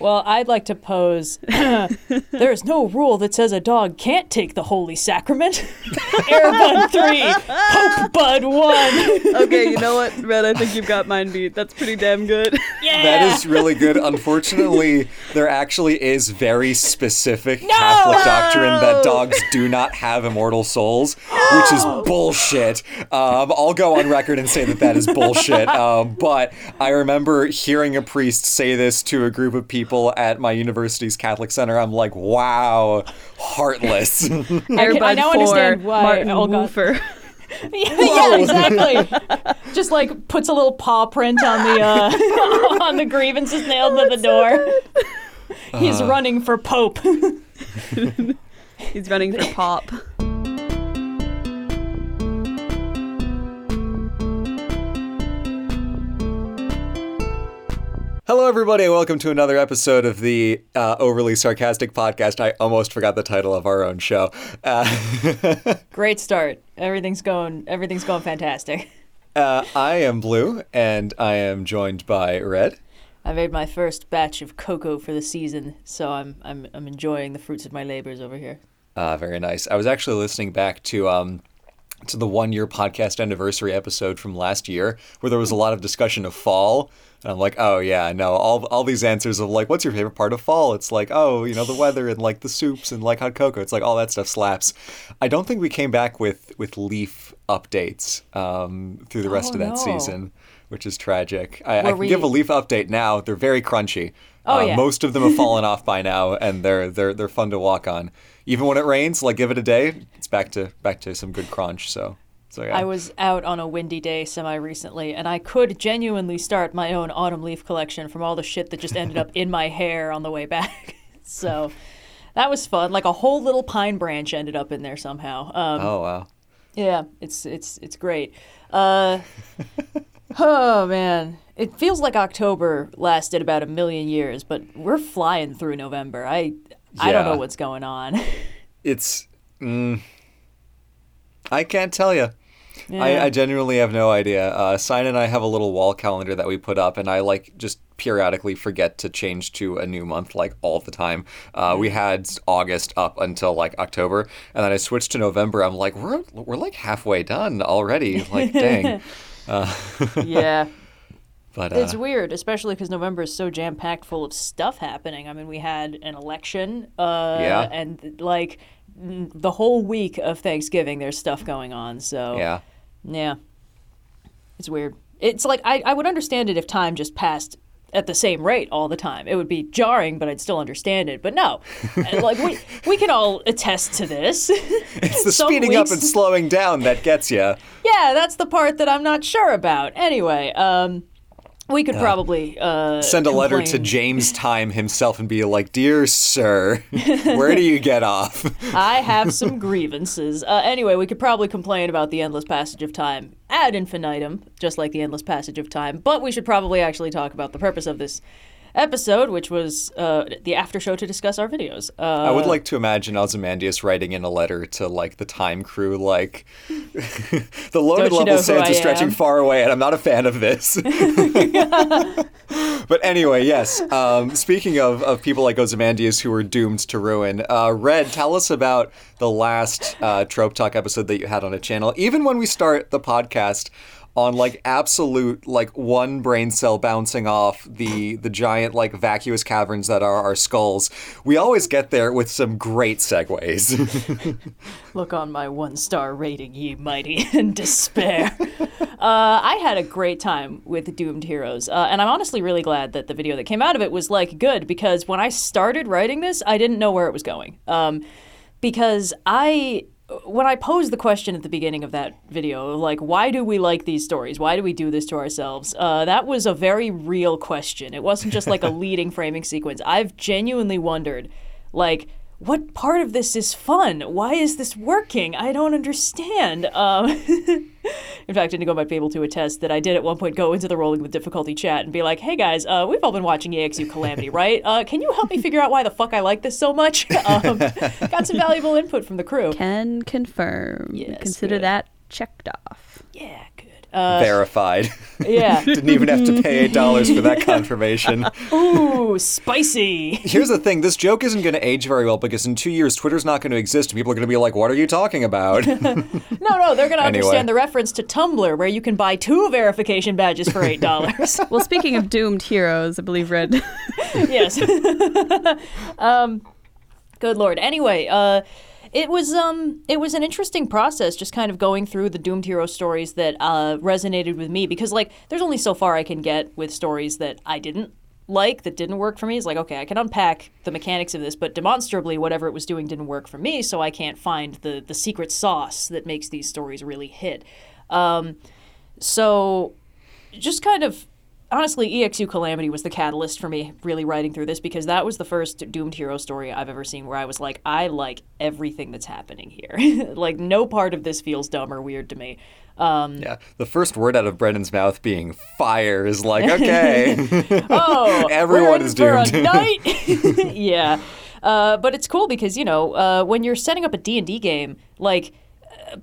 Well, I'd like to pose. there is no rule that says a dog can't take the holy sacrament. Airbud three, Pope Bud one. Okay, you know what, Red? I think you've got mine beat. That's pretty damn good. Yeah. That is really good. Unfortunately, there actually is very specific No! Catholic doctrine that dogs do not have immortal souls, which is bullshit. Um, I'll go on record and say that that is bullshit. Um, but I remember hearing a priest say this to a group of people at my university's Catholic center. I'm like, wow, heartless. I, Airbud I now four, understand why. Martin oh, Woofer. yeah, yeah, exactly. Just like puts a little paw print on the uh, on the grievances nailed to the door. He's running for Pope. He's running for pop. Hello, everybody, and welcome to another episode of the uh, Overly Sarcastic Podcast. I almost forgot the title of our own show. Uh, Great start. Everything's going. Everything's going fantastic. uh, I am Blue, and I am joined by Red. I made my first batch of cocoa for the season, so I'm I'm I'm enjoying the fruits of my labors over here. Uh, very nice. I was actually listening back to um, to the one year podcast anniversary episode from last year, where there was a lot of discussion of fall. And I'm like, oh yeah, no, all all these answers of like, what's your favorite part of fall? It's like, oh, you know, the weather and like the soups and like hot cocoa. It's like all that stuff slaps. I don't think we came back with with leaf updates um, through the rest Oh, of that no. season, which is tragic. I, I can we- give a leaf update now. They're very crunchy. Oh, Uh, yeah. Most of them have fallen off by now, and they're they're they're fun to walk on. Even when it rains, like give it a day, it's back to back to some good crunch. So so yeah. I was out on a windy day semi recently, and I could genuinely start my own autumn leaf collection from all the shit that just ended up in my hair on the way back. so that was fun. Like a whole little pine branch ended up in there somehow. Um, oh wow. Yeah, it's it's it's great. Uh, oh man, it feels like October lasted about a million years, but we're flying through November. I I don't know what's going on. It's. Mm, I can't tell you. Yeah. I, I genuinely have no idea. Uh, Sign and I have a little wall calendar that we put up, and I like just periodically forget to change to a new month like all the time. Uh, we had August up until like October, and then I switched to November. I'm like, we're we're like halfway done already. Like, dang. Uh, yeah. but uh, It's weird, especially because November is so jam packed full of stuff happening. I mean, we had an election, uh, Yeah. and like the whole week of Thanksgiving, there's stuff going on. So yeah. yeah, it's weird. It's like I, I would understand it if time just passed at the same rate all the time. It would be jarring, but I'd still understand it. But no, like we we can all attest to this. It's the speeding up and slowing down that gets you. yeah, that's the part that I'm not sure about. Anyway, um, we could probably uh, Send a letter to. James Time himself and be like, "Dear sir, where do you get off?" I have some grievances. Uh, anyway, we could probably complain about the endless passage of time ad infinitum, just like the endless passage of time. But we should probably actually talk about the purpose of this episode, which was uh, the after show to discuss our videos. Uh, I would like to imagine Ozymandias writing in a letter to like the time crew, like the loaded level sands are stretching far away, and I'm not a fan of this. but anyway, yes. Um, speaking of, of people like Ozymandias who were doomed to ruin, uh, Red, tell us about the last uh, Trope Talk episode that you had on a channel. Even when we start the podcast on like absolute like one brain cell bouncing off the the giant like vacuous caverns that are our skulls, we always get there with some great segues. Look on my one star rating, ye mighty, in despair. uh, I had a great time with Doomed Heroes, uh, and I'm honestly really glad that the video that came out of it was like good because when I started writing this, I didn't know where it was going. Um, because I. When I posed the question at the beginning of that video, like, why do we like these stories? Why do we do this to ourselves? Uh, that was a very real question. It wasn't just like a leading framing sequence. I've genuinely wondered, like, what part of this is fun? Why is this working? I don't understand. Um, in fact, Indigo might be able to attest that I did at one point go into the rolling with difficulty chat and be like, "Hey guys, uh, we've all been watching EXU Calamity, right? Uh, can you help me figure out why the fuck I like this so much?" Um, got some valuable input from the crew. Can confirm. Yes, Consider good. that checked off. Yeah. Uh, Verified. yeah. Didn't even have to pay eight dollars for that confirmation. Ooh, spicy. Here's the thing: this joke isn't going to age very well because in two years, Twitter's not going to exist, and people are going to be like, "What are you talking about?" No, no, they're going to Anyway. understand the reference to Tumblr, where you can buy two verification badges for eight dollars. Well, speaking of doomed heroes, I believe Red. yes. um, good lord. Anyway, uh, it was um, it was an interesting process, just kind of going through the doomed hero stories that uh, resonated with me because like there's only so far I can get with stories that I didn't like that didn't work for me. It's like okay, I can unpack the mechanics of this, but demonstrably whatever it was doing didn't work for me, so I can't find the the secret sauce that makes these stories really hit. Um, so just kind of honestly exu calamity was the catalyst for me really writing through this because that was the first doomed hero story i've ever seen where i was like i like everything that's happening here. Like no part of this feels dumb or weird to me. Um, yeah, the first word out of Brennan's mouth being "fire" is like, okay. oh Everyone is in for a night. Yeah. Uh, but it's cool because you know uh, when you're setting up a d&d game like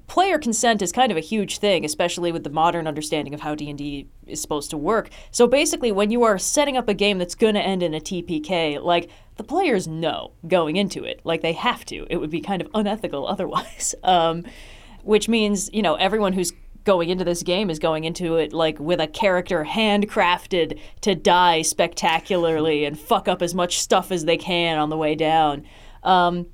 player consent is kind of a huge thing especially with the modern understanding of how d&d is supposed to work. So basically when you are setting up a game that's going to end in a tpk like the players know going into it. Like they have to. It would be kind of unethical otherwise. Um, which means you know everyone who's going into this game is going into it like with a character handcrafted to die spectacularly and fuck up as much stuff as they can on the way down. Um,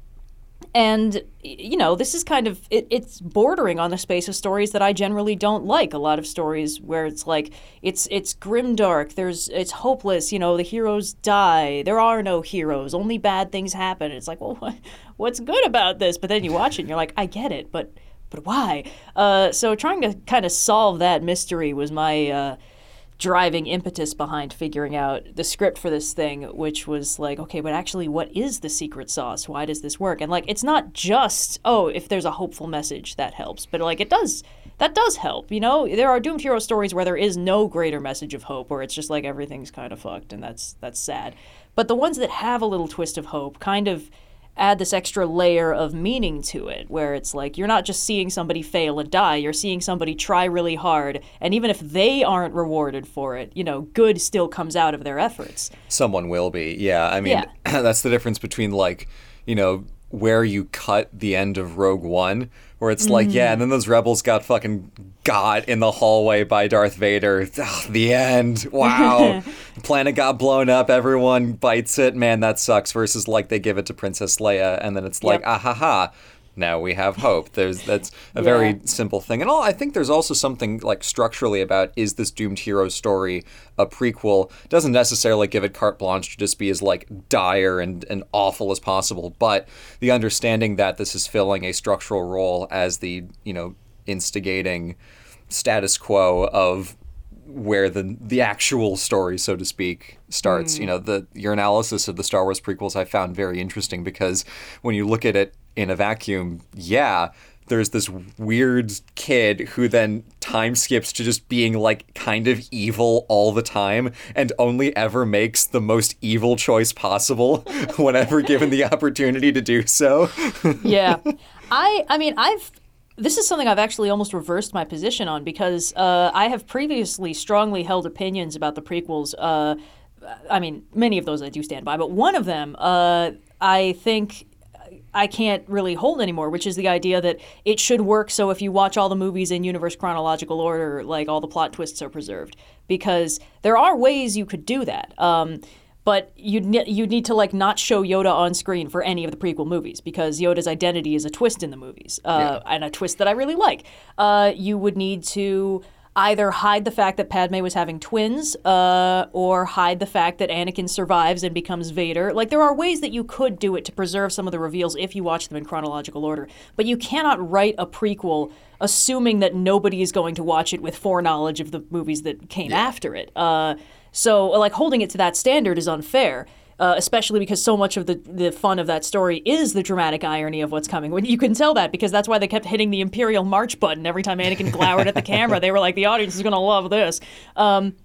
and you know this is kind of it, it's bordering on the space of stories that I generally don't like. A lot of stories where it's like it's it's grimdark. There's it's hopeless. You know the heroes die. There are no heroes. Only bad things happen. It's like well, what, what's good about this? But then you watch it and you're like, I get it, but but why? Uh, so trying to kind of solve that mystery was my uh, driving impetus behind figuring out the script for this thing, which was like, okay, but actually, what is the secret sauce? Why does this work? And like, it's not just oh, if there's a hopeful message that helps, but like it does. That does help, you know. There are doomed hero stories where there is no greater message of hope, where it's just like everything's kind of fucked, and that's that's sad. But the ones that have a little twist of hope, kind of add this extra layer of meaning to it where it's like you're not just seeing somebody fail and die you're seeing somebody try really hard and even if they aren't rewarded for it you know good still comes out of their efforts Someone will be. Yeah, I mean, that's the difference between like, you know, where you cut the end of Rogue One, where it's like, yeah, and then those rebels got fucking got in the hallway by Darth Vader. Ah, the end. Wow. the planet got blown up. Everyone bites it. Man, that sucks. Versus like they give it to Princess Leia, and then it's like, Yep. ah ha ha. Now we have hope. There's that's a very simple thing. And all I think there's also something like structurally about is this doomed hero story a prequel doesn't necessarily give it carte blanche to just be as like dire and, and awful as possible, but the understanding that this is filling a structural role as the, you know, instigating status quo of where the the actual story, so to speak, starts. Hmm. You know, the your analysis of the Star Wars prequels I found very interesting because when you look at it in a vacuum, yeah, there's this weird kid who then time skips to just being like kind of evil all the time and only ever makes the most evil choice possible whenever given the opportunity to do so. yeah i i mean i've this is something I've actually almost reversed my position on because uh, I have previously strongly held opinions about the prequels. Uh, I mean, many of those I do stand by, but one of them uh, I think I can't really hold anymore, which is the idea that it should work so if you watch all the movies in universe chronological order, like all the plot twists are preserved. Because there are ways you could do that. Um, but you'd, ne- you'd need to like not show Yoda on screen for any of the prequel movies because Yoda's identity is a twist in the movies uh, and a twist that I really like. Uh, you would need to either hide the fact that Padme was having twins, uh, or hide the fact that Anakin survives and becomes Vader. Like there are ways that you could do it to preserve some of the reveals if you watch them in chronological order. But you cannot write a prequel assuming that nobody is going to watch it with foreknowledge of the movies that came after it. Uh, so like holding it to that standard is unfair. Uh, especially because so much of the, the fun of that story is the dramatic irony of what's coming. When you can tell that because that's why they kept hitting the Imperial March button every time Anakin glowered at the camera. They were like, the audience is going to love this. Um,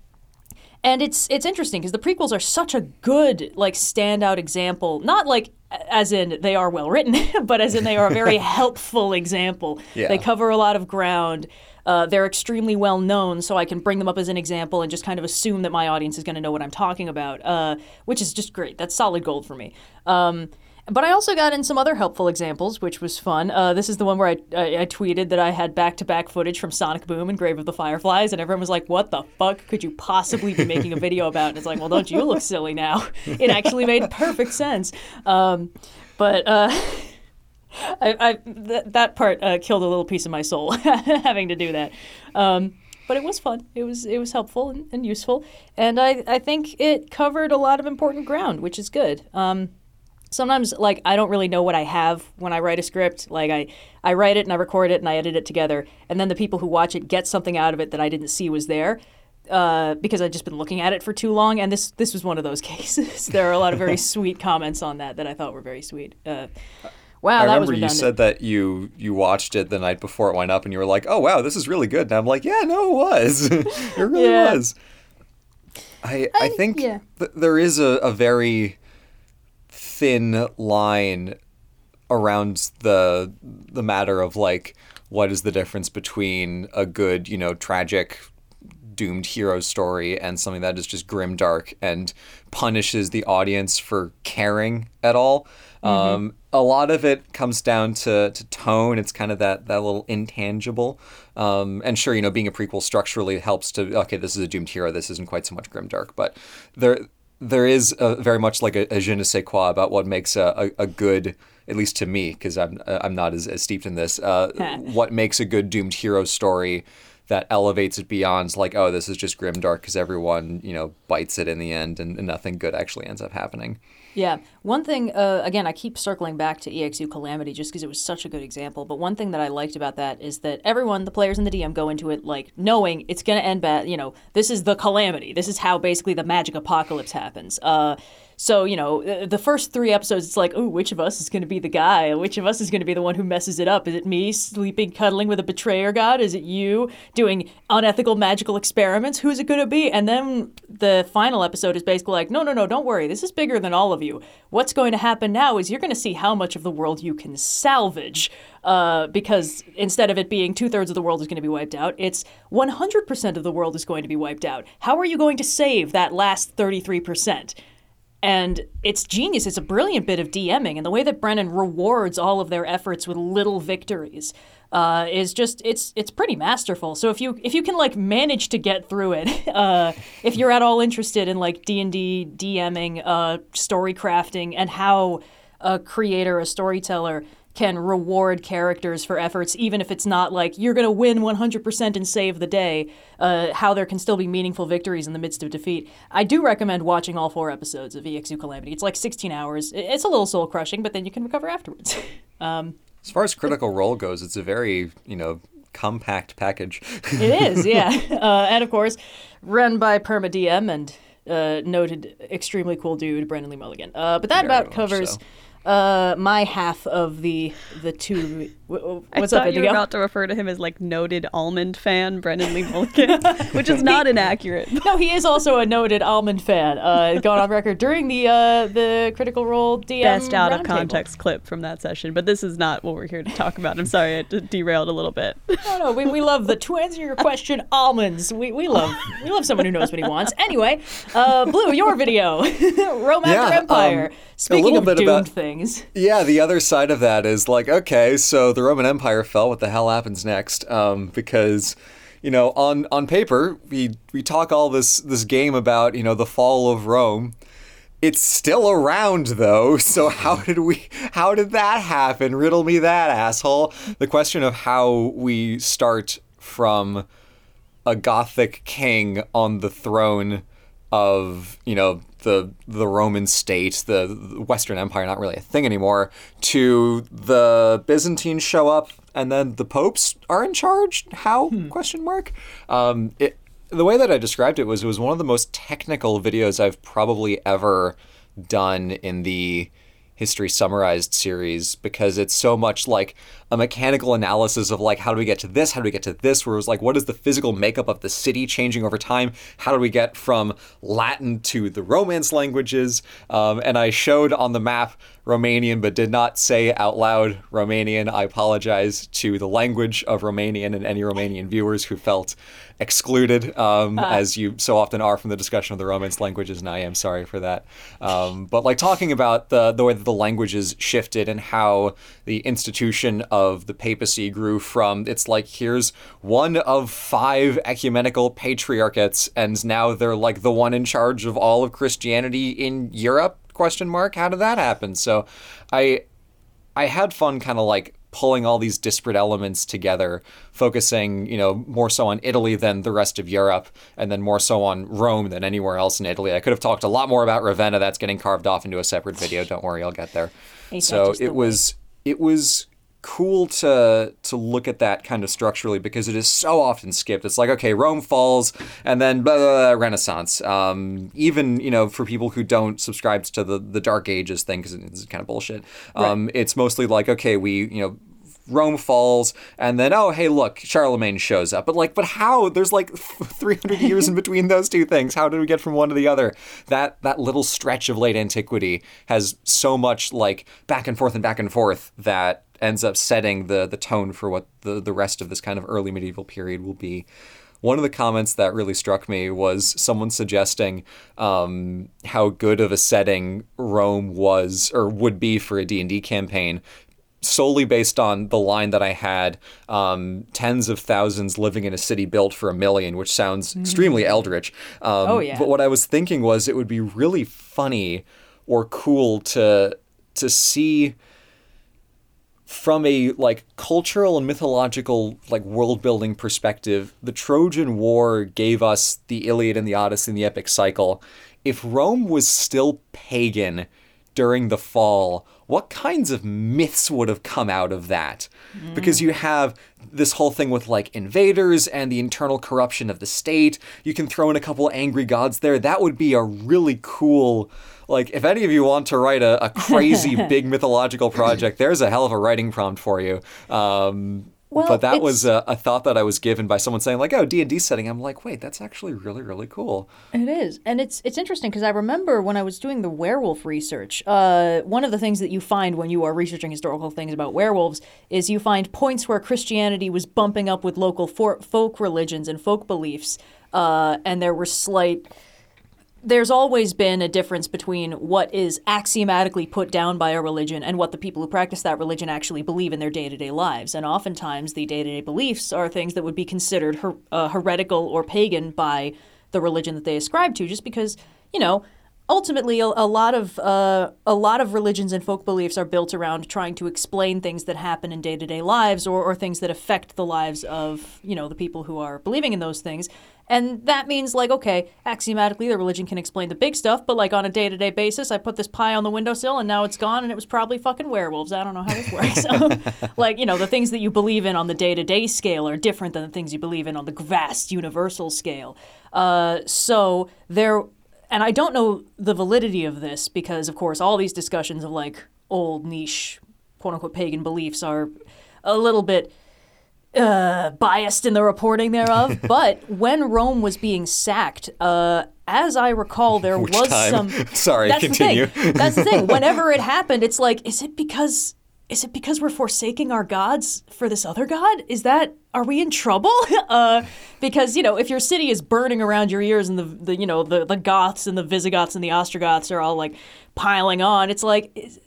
and it's it's interesting because the prequels are such a good like standout example. Not like as in they are well written, but as in they are a very helpful example. Yeah. They cover a lot of ground. Uh, they're extremely well known, so I can bring them up as an example and just kind of assume that my audience is going to know what I'm talking about, uh, which is just great. That's solid gold for me. Um, but I also got in some other helpful examples, which was fun. Uh, this is the one where I, I, I tweeted that I had back to back footage from Sonic Boom and Grave of the Fireflies, and everyone was like, What the fuck could you possibly be making a video about? And it's like, Well, don't you look silly now? It actually made perfect sense. Um, but. Uh, I, I th- that part uh, killed a little piece of my soul having to do that. Um, but it was fun. It was it was helpful and, and, useful, and I, I think it covered a lot of important ground, which is good. Um, sometimes like I don't really know what I have when I write a script. Like I I write it and I record it and I edit it together, and then the people who watch it get something out of it that I didn't see was there. Uh, because I'd just been looking at it for too long, and this this was one of those cases. there are a lot of very sweet comments on that that I thought were very sweet. Uh, wow, I that was remember you said that you you watched it the night before it went up, and you were like, "Oh wow, this is really good." And I'm like, "Yeah, no, it was. it really Yeah. was." I I, think yeah. th- there is a, a very thin line around the the matter of like what is the difference between a good, you know, tragic doomed hero story and something that is just grim dark and punishes the audience for caring at all. Um, a lot of it comes down to, to tone. It's kind of that, that little intangible. Um, and sure, you know, being a prequel structurally helps to, okay, this is a doomed hero. This isn't quite so much grim dark, but there, there is a, very much like a, a je ne sais quoi about what makes a, a, a good, at least to me, because I'm, I'm not as, as steeped in this, uh, what makes a good doomed hero story that elevates it beyond like, oh, this is just grim dark because everyone, you know, bites it in the end and, and nothing good actually ends up happening. Yeah. One thing, uh, again, I keep circling back to EXU Calamity just because it was such a good example. But one thing that I liked about that is that everyone, the players and the DM, go into it like knowing it's going to end bad. You know, this is the calamity. This is how basically the magic apocalypse happens. Uh, so, you know, the first three episodes, it's like, oh, which of us is going to be the guy? Which of us is going to be the one who messes it up? Is it me sleeping, cuddling with a betrayer god? Is it you doing unethical magical experiments? Who's it going to be? And then the final episode is basically like, no, no, no, don't worry. This is bigger than all of you. What's going to happen now is you're going to see how much of the world you can salvage. Uh, because instead of it being two thirds of the world is going to be wiped out, it's 100% of the world is going to be wiped out. How are you going to save that last 33%? And it's genius. It's a brilliant bit of DMing, and the way that Brennan rewards all of their efforts with little victories uh, is just it's it's pretty masterful. So if you if you can like manage to get through it, uh, if you're at all interested in like D and D DMing, uh, story crafting, and how a creator, a storyteller can reward characters for efforts, even if it's not like you're going to win 100% and save the day, uh, how there can still be meaningful victories in the midst of defeat. I do recommend watching all four episodes of EXU Calamity. It's like 16 hours. It's a little soul crushing, but then you can recover afterwards. um, As far as Critical Role goes, it's a very, you know, compact package. it is, yeah. Uh, and of course, run by Perma DM and uh, noted extremely cool dude, Brennan Lee Mulligan. Uh, but that Very about covers. so. Uh, my half of the the two. w- w- What's I up, thought you were about to refer to him as like noted almond fan Brennan Lee Mulligan, which is not inaccurate. No, he is also a noted almond fan. Uh, going on record during the uh, the Critical Role DM Best out of roundtable. context clip from that session, but this is not what we're here to talk about. I'm sorry, I d- derailed a little bit. No, no, we, we love the to answer your question, almonds. We, we love we love someone who knows what he wants. Anyway, uh, Blue, your video, Rome Yeah, After Empire. um, a Speaking little of bit doomed about- things, Yeah, the other side of that is like, okay, so the Roman Empire fell. What the hell happens next? Um, because, you know, on on paper, we we talk all this this game about you know the fall of Rome. It's still around though. So how did we? How did that happen? Riddle me that, asshole. The question of how we start from a Gothic king on the throne of you know the the Roman state, the, the Western Empire, not really a thing anymore, to the Byzantines show up and then the popes are in charge. How? Question mark. Um, it, the way that I described it was it was one of the most technical videos I've probably ever done in the history summarized series because it's so much like a mechanical analysis of like how do we get to this? How do we get to this? Where it was like what is the physical makeup of the city changing over time? How do we get from latin to the romance languages? Um, and i showed on the map Romanian but did not say out loud Romanian. I apologize to the language of Romanian and any Romanian viewers who felt excluded, um, as you so often are from the discussion of the Romance languages, and I am sorry for that. Um, but like talking about the the way that the languages shifted and how the institution of the papacy grew from it's like here's one of five ecumenical patriarchates, and now they're like the one in charge of all of Christianity in Europe question mark? How did that happen? So i i had fun kind of like pulling all these disparate elements together focusing you know more so on italy than the rest of europe and then more so on rome than anywhere else in italy. I could have talked a lot more about ravenna. That's getting carved off into a separate video. Don't worry i'll get there. So it was it was cool to to look at that kind of structurally because it is so often skipped. It's like okay, Rome falls, and then blah, blah, blah, Renaissance. Um, even you know for people who don't subscribe to the the Dark Ages thing because it's kind of bullshit. Um, It's mostly like okay, we you know. Rome falls, and then oh hey look, Charlemagne shows up. But like, but how? There's like 300 years in between those two things. How did we get from one to the other? That that little stretch of late antiquity has so much like back and forth and back and forth that ends up setting the the tone for what the the rest of this kind of early medieval period will be. One of the comments that really struck me was someone suggesting um, how good of a setting Rome was or would be for a D&D campaign solely based on the line that I had um, tens of thousands living in a city built for a million, which sounds extremely eldritch. Um, Oh, yeah. But what I was thinking was it would be really funny or cool to to see from a like cultural and mythological like world building perspective, the Trojan War gave us the Iliad and the Odyssey and the epic cycle. If Rome was still pagan during the fall, what kinds of myths would have come out of that? Because you have this whole thing with like invaders and the internal corruption of the state. You can throw in a couple angry gods there. That would be a really cool like if any of you want to write a, a crazy big mythological project, there's a hell of a writing prompt for you. Um, Well, but that it's- was a, a thought that I was given by someone saying like, "Oh, D and D setting." I'm like, "Wait, that's actually really really cool." It is, and it's it's interesting because I remember when I was doing the werewolf research. Uh, one of the things that you find when you are researching historical things about werewolves is you find points where Christianity was bumping up with local for- folk religions and folk beliefs, uh, and there were slight. There's always been a difference between what is axiomatically put down by a religion and what the people who practice that religion actually believe in their day to day lives. And oftentimes, the day to day beliefs are things that would be considered her- uh, heretical or pagan by the religion that they ascribe to, just because, you know, ultimately a, a lot of uh, a lot of religions and folk beliefs are built around trying to explain things that happen in day-to-day lives or, or things that affect the lives of you know the people who are believing in those things and that means like okay axiomatically the religion can explain the big stuff but like on a day-to-day basis i put this pie on the windowsill and now it's gone and it was probably fucking werewolves. I don't know how this works. Like you know the things that you believe in on the day-to-day scale are different than the things you believe in on the vast universal scale. Uh, so there and I don't know the validity of this because, of course, all these discussions of like old niche, quote unquote, pagan beliefs are a little bit uh, biased in the reporting thereof. but when Rome was being sacked, uh, as I recall, there Which was time? some. Sorry, That's continue. The thing. That's the thing. Whenever it happened, it's like, is it because is it because we're forsaking our gods for this other god? Is that are we in trouble? uh, because you know, if your city is burning around your ears and the, the you know the the Goths and the Visigoths and the Ostrogoths are all like piling on, it's like. Is,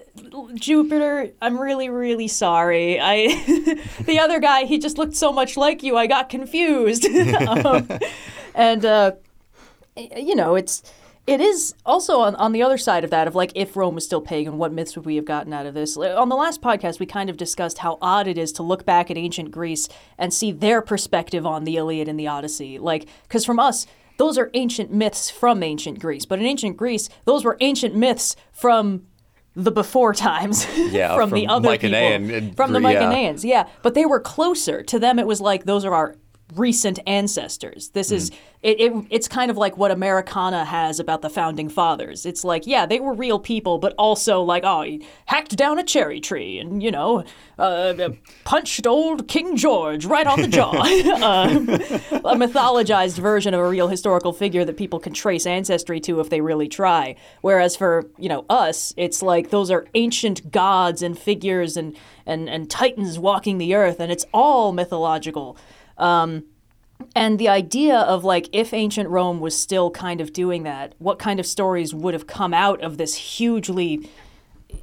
Jupiter, I'm really, really sorry. I, the other guy, he just looked so much like you. I got confused. um, and uh, you know, it's it is also on, on the other side of that of like if Rome was still pagan, what myths would we have gotten out of this? On the last podcast, we kind of discussed how odd it is to look back at ancient Greece and see their perspective on the Iliad and the Odyssey. Like, because from us, those are ancient myths from ancient Greece, but in ancient Greece, those were ancient myths from the before times Yeah, from, the other Mycenaean people. And from the Gre- yeah. Mycenaeans yeah. But they were closer. To them it was like those are our recent ancestors. This is it, it. It's kind of like what Americana has about the founding fathers. It's like, yeah, they were real people, but also like, oh, he hacked down a cherry tree and you know, uh, punched old King George right on the jaw. um, a mythologized version of a real historical figure that people can trace ancestry to if they really try. Whereas for you know us, it's like those are ancient gods and figures and and and titans walking the earth, and it's all mythological. Um, and the idea of like if ancient Rome was still kind of doing that, what kind of stories would have come out of this hugely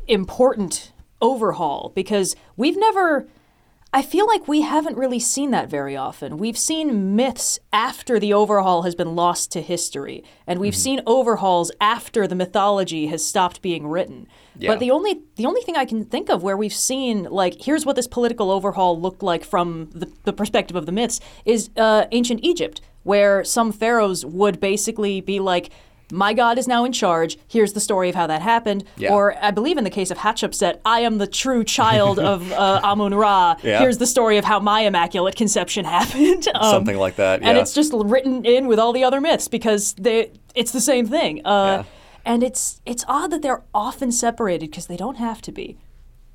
important overhaul? Because we've never. I feel like we haven't really seen that very often. We've seen myths after the overhaul has been lost to history, and we've seen overhauls after the mythology has stopped being written. Yeah. But the only the only thing I can think of where we've seen like here's what this political overhaul looked like from the, the perspective of the myths is uh, ancient Egypt, where some pharaohs would basically be like. My God is now in charge. Here's the story of how that happened. Yeah. Or I believe in the case of Hatshepsut, I am the true child of uh, Amun Ra. Yeah. Here's the story of how my immaculate conception happened. Um, Something like that, And it's just written in with all the other myths because they it's the same thing. Uh, Yeah. And it's it's odd that they're often separated because they don't have to be.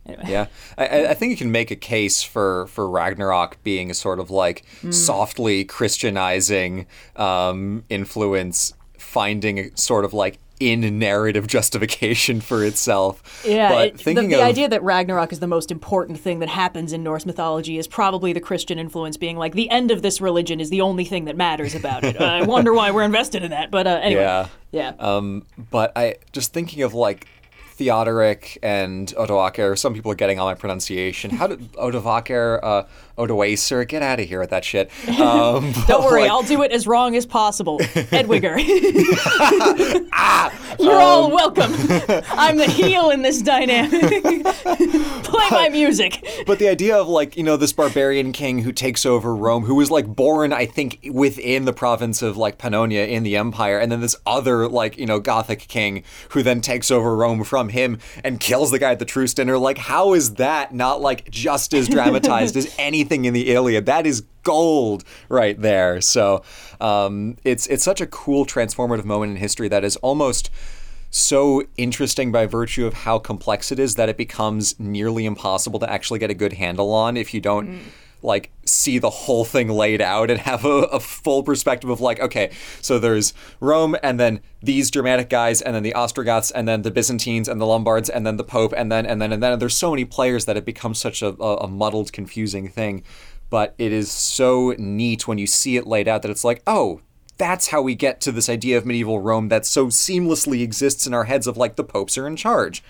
Anyway. Yeah, I- I, think you can make a case for for Ragnarok being a sort of like softly Christianizing um, influence, finding a sort of like in narrative justification for itself. Yeah, but it- the, the of idea that Ragnarok is the most important thing that happens in Norse mythology is probably the Christian influence being like the end of this religion is the only thing that matters about it. I wonder why we're invested in that, but uh, anyway, Yeah. yeah. Um, but I just thinking of like Theodoric and Odoacer. Some people are getting on my pronunciation. How did Odovacer, uh, Odoacer? Get out of here with that shit. Um, Don't worry, like, I'll do it as wrong as possible. Edwiger. Ah! You're all Um, welcome. I'm the heel in this dynamic. Play my music. But the idea of like you know this barbarian king who takes over Rome, who was like born I think within the province of like Pannonia in the empire, and then this other like you know Gothic king who then takes over Rome from him and kills the guy at the truce dinner. Like how is that not like just as dramatized as anything in the Iliad? That is gold right there. So um, it's it's such a cool transformative moment in history that is almost so interesting by virtue of how complex it is that it becomes nearly impossible to actually get a good handle on if you don't like see the whole thing laid out and have a, a full perspective of like okay so there's rome and then these dramatic guys and then the ostrogoths and then the byzantines and the lombards and then the pope and then and then and then and there's so many players that it becomes such a, a muddled confusing thing but it is so neat when you see it laid out that it's like oh that's how we get to this idea of medieval Rome that so seamlessly exists in our heads of like the popes are in charge.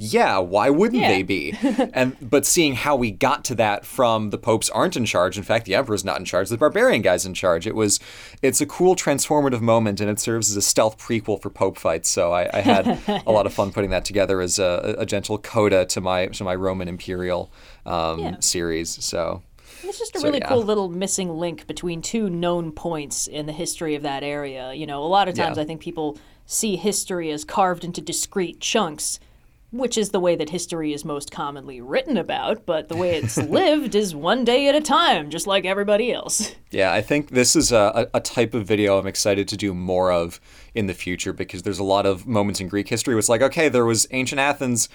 Yeah, why wouldn't Yeah. they be? and but seeing how we got to that from the popes aren't in charge. In fact, the emperor's not in charge. The barbarian guy's in charge. It was, it's a cool transformative moment, and it serves as a stealth prequel for pope fights. So I, I had a lot of fun putting that together as a, a gentle coda to my to my Roman imperial um, Yeah. series. So It's just a So, really yeah. cool little missing link between two known points in the history of that area. You know, a lot of times Yeah. I think people see history as carved into discrete chunks, which is the way that history is most commonly written about, but the way it's lived is one day at a time, just like everybody else. Yeah, I think this is a, a type of video I'm excited to do more of in the future because there's a lot of moments in Greek history where it's like, okay, there was ancient Athens,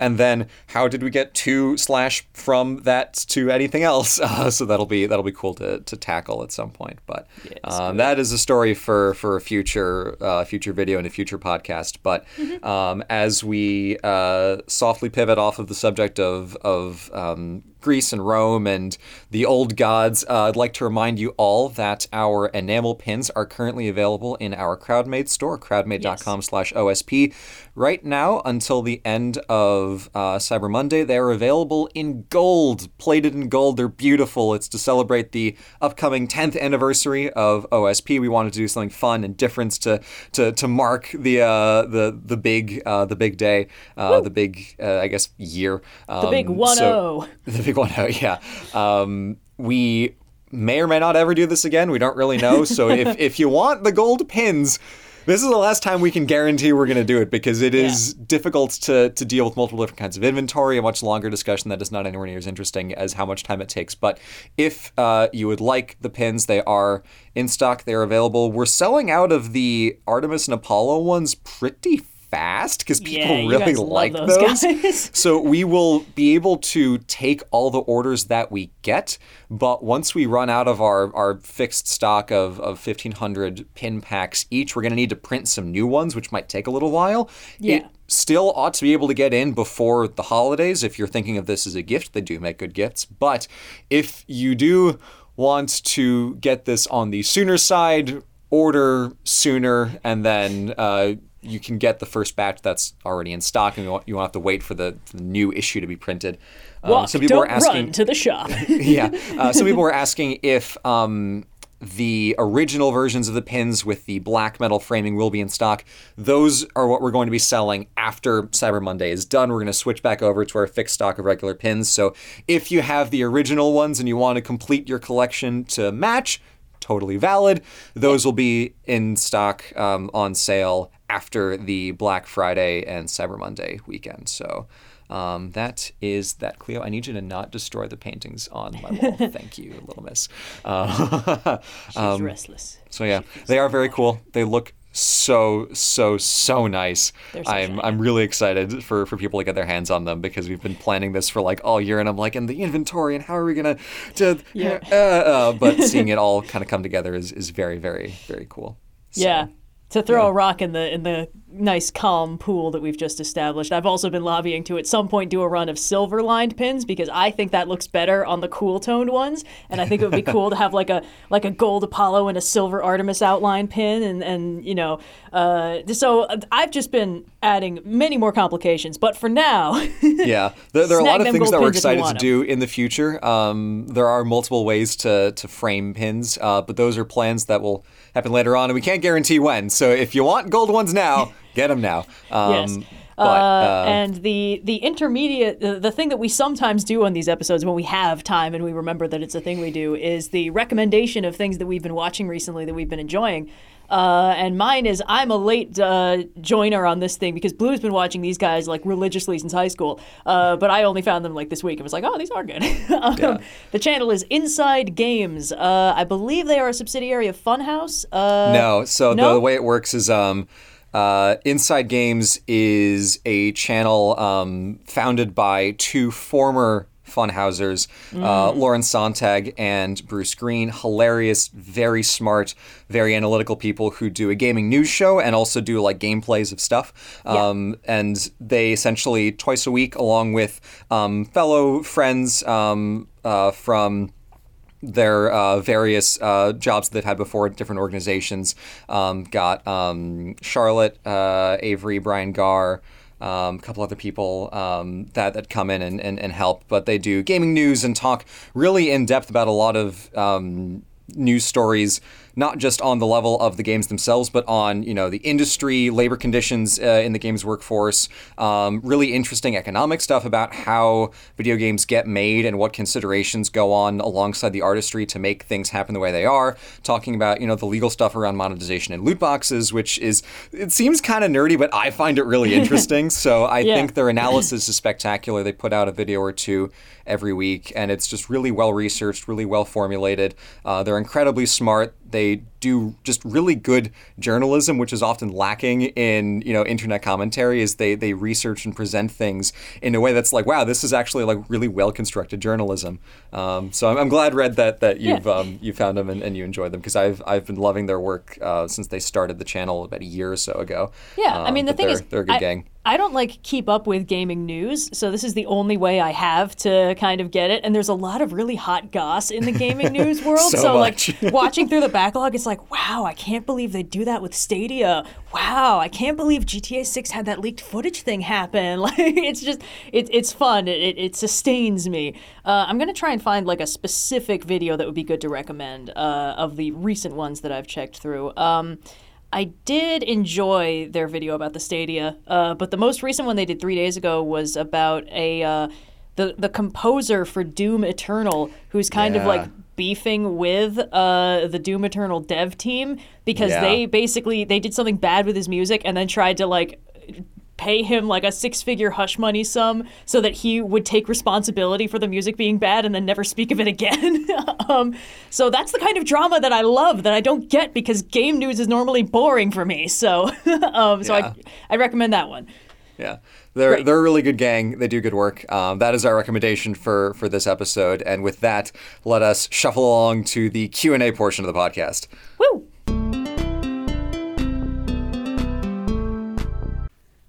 and then how did we get to slash from that to anything else? Uh, so that'll be that'll be cool to, to tackle at some point. But um, that is a story for for a future uh, future video and a future podcast. But um, as we uh, softly pivot off of the subject of of um, Greece and Rome and the old gods, uh, I'd like to remind you all that our enamel pins are currently available in our CrowdMade store, crowdmade.com slash OSP. Right now, until the end of uh, Cyber Monday, they're available in gold, plated in gold. They're beautiful. It's to celebrate the upcoming 10th anniversary of OSP. We wanted to do something fun and different to to, to mark the uh, the the big uh, the big day, uh, the big uh, I guess year. The big Um, 1 so- the big one, oh, yeah. Um, we may or may not ever do this again. We don't really know. So if, if you want the gold pins, this is the last time we can guarantee we're going to do it because it is difficult to, to deal with multiple different kinds of inventory. A much longer discussion that is not anywhere near as interesting as how much time it takes. But if uh, you would like the pins, they are in stock. They are available. We're selling out of the Artemis and Apollo ones pretty fast because people Yeah, really like those those. so we will be able to take all the orders that we get, but once we run out of our, our fixed stock of, of 1,500 pin packs each, we're going to need to print some new ones, which might take a little while. Yeah. It still ought to be able to get in before the holidays if you're thinking of this as a gift. They do make good gifts. But if you do want to get this on the sooner side, order sooner, and then uh, you can get the first batch that's already in stock, and you won't, you won't have to wait for the, the new issue to be printed. Um, Walk, some people don't were asking, run to the shop. yeah. Uh, some people were asking if um, the original versions of the pins with the black metal framing will be in stock. Those are what we're going to be selling after Cyber Monday is done. We're going to switch back over to our fixed stock of regular pins. So if you have the original ones and you want to complete your collection to match, totally valid. Those will be in stock um, on sale after the Black Friday and Cyber Monday weekend. So. Um, that is that, Cleo. I need you to not destroy the paintings on my wall. Thank you, little miss. Uh, She's Um, restless. so yeah, they are very cool. They look so so so nice. So I'm shiny. I'm really excited for for people to get their hands on them because we've been planning this for like all year, and I'm like, in the inventory, and how are we gonna to Yeah. uh, uh, but seeing it all kind of come together is is very very very cool. So, Yeah. To throw a rock in the in the nice calm pool that we've just established. I've also been lobbying to at some point do a run of silver lined pins because I think that looks better on the cool toned ones. And I think it would be cool to have like a like a gold Apollo and a silver Artemis outline pin and and you know uh, so uh, I've just been adding many more complications. But for now, yeah, there, there are a lot of things that we're pins if you excited to do in the future. Um, there are multiple ways to to frame pins, uh, but those are plans that will happen later on, and we can't guarantee when. So if you want gold ones now, get them now. Um, Yes. But, uh, uh, and the the intermediate the, the thing that we sometimes do on these episodes when we have time and we remember that it's a thing we do is the recommendation of things that we've been watching recently that we've been enjoying. Uh, and mine is I'm a late uh, joiner on this thing because Blue's been watching these guys like religiously since high school. Uh, but I only found them like this week and was like, oh, these are good. um, The channel is Inside Games. Uh, I believe they are a subsidiary of Funhaus. Uh, No, so no? the way it works is um, uh, Inside Games is a channel um, founded by two former Funhausers, uh, Lauren Sonntag and Bruce Greene. Hilarious, very smart, very analytical people who do a gaming news show and also do like gameplays of stuff. Um, And they essentially twice a week, along with um, fellow friends um, uh, from their uh, various uh, jobs that they've had before at different organizations. Um, got um, Charlotte, uh, Avery, Brian Garr, um, a couple other people um, that, that come in and, and, and help. But they do gaming news and talk really in depth about a lot of um, news stories. Not just on the level of the games themselves, but on you know the industry, labor conditions uh, in the games workforce. Um, really interesting economic stuff about how video games get made and what considerations go on alongside the artistry to make things happen the way they are. Talking about you know the legal stuff around monetization and loot boxes, which is it seems kind of nerdy, but I find it really interesting. so I Yeah. think their analysis is spectacular. They put out a video or two every week, and it's just really well researched, really well formulated. Uh, they're incredibly smart. They do just really good journalism, which is often lacking in you know internet commentary. Is they they research and present things in a way that's like, wow, this is actually like really well constructed journalism. Um, so I'm, I'm glad, Red, that that you've Yeah. um, you found them and, and you enjoy them because I've I've been loving their work uh, since they started the channel about a year or so ago. Yeah, I Um, mean the thing they're, is, they're a good I, gang. I don't like keep up with gaming news, so this is the only way I have to kind of get it. And there's a lot of really hot goss in the gaming news world. So like watching through the backlog, it's like, wow, I can't believe they do that with Stadia. Wow, I can't believe GTA 6 had that leaked footage thing happen. Like it's just, it, it's fun. It, it, it sustains me. Uh, I'm gonna try and find like a specific video that would be good to recommend uh, of the recent ones that I've checked through. Um, I did enjoy their video about the Stadia, uh, but the most recent one they did three days ago was about a uh, the the composer for Doom Eternal, who's kind of like beefing with uh, the Doom Eternal dev team because Yeah. they basically they did something bad with his music and then tried to like pay him like a six-figure hush money sum so that he would take responsibility for the music being bad and then never speak of it again. um, so that's the kind of drama that I love that I don't get because game news is normally boring for me. So, um, so Yeah. I I recommend that one. Yeah, they're Great. they're a really good gang. They do good work. Um, that is our recommendation for for this episode. And with that, let us shuffle along to the Q and A portion of the podcast. Woo!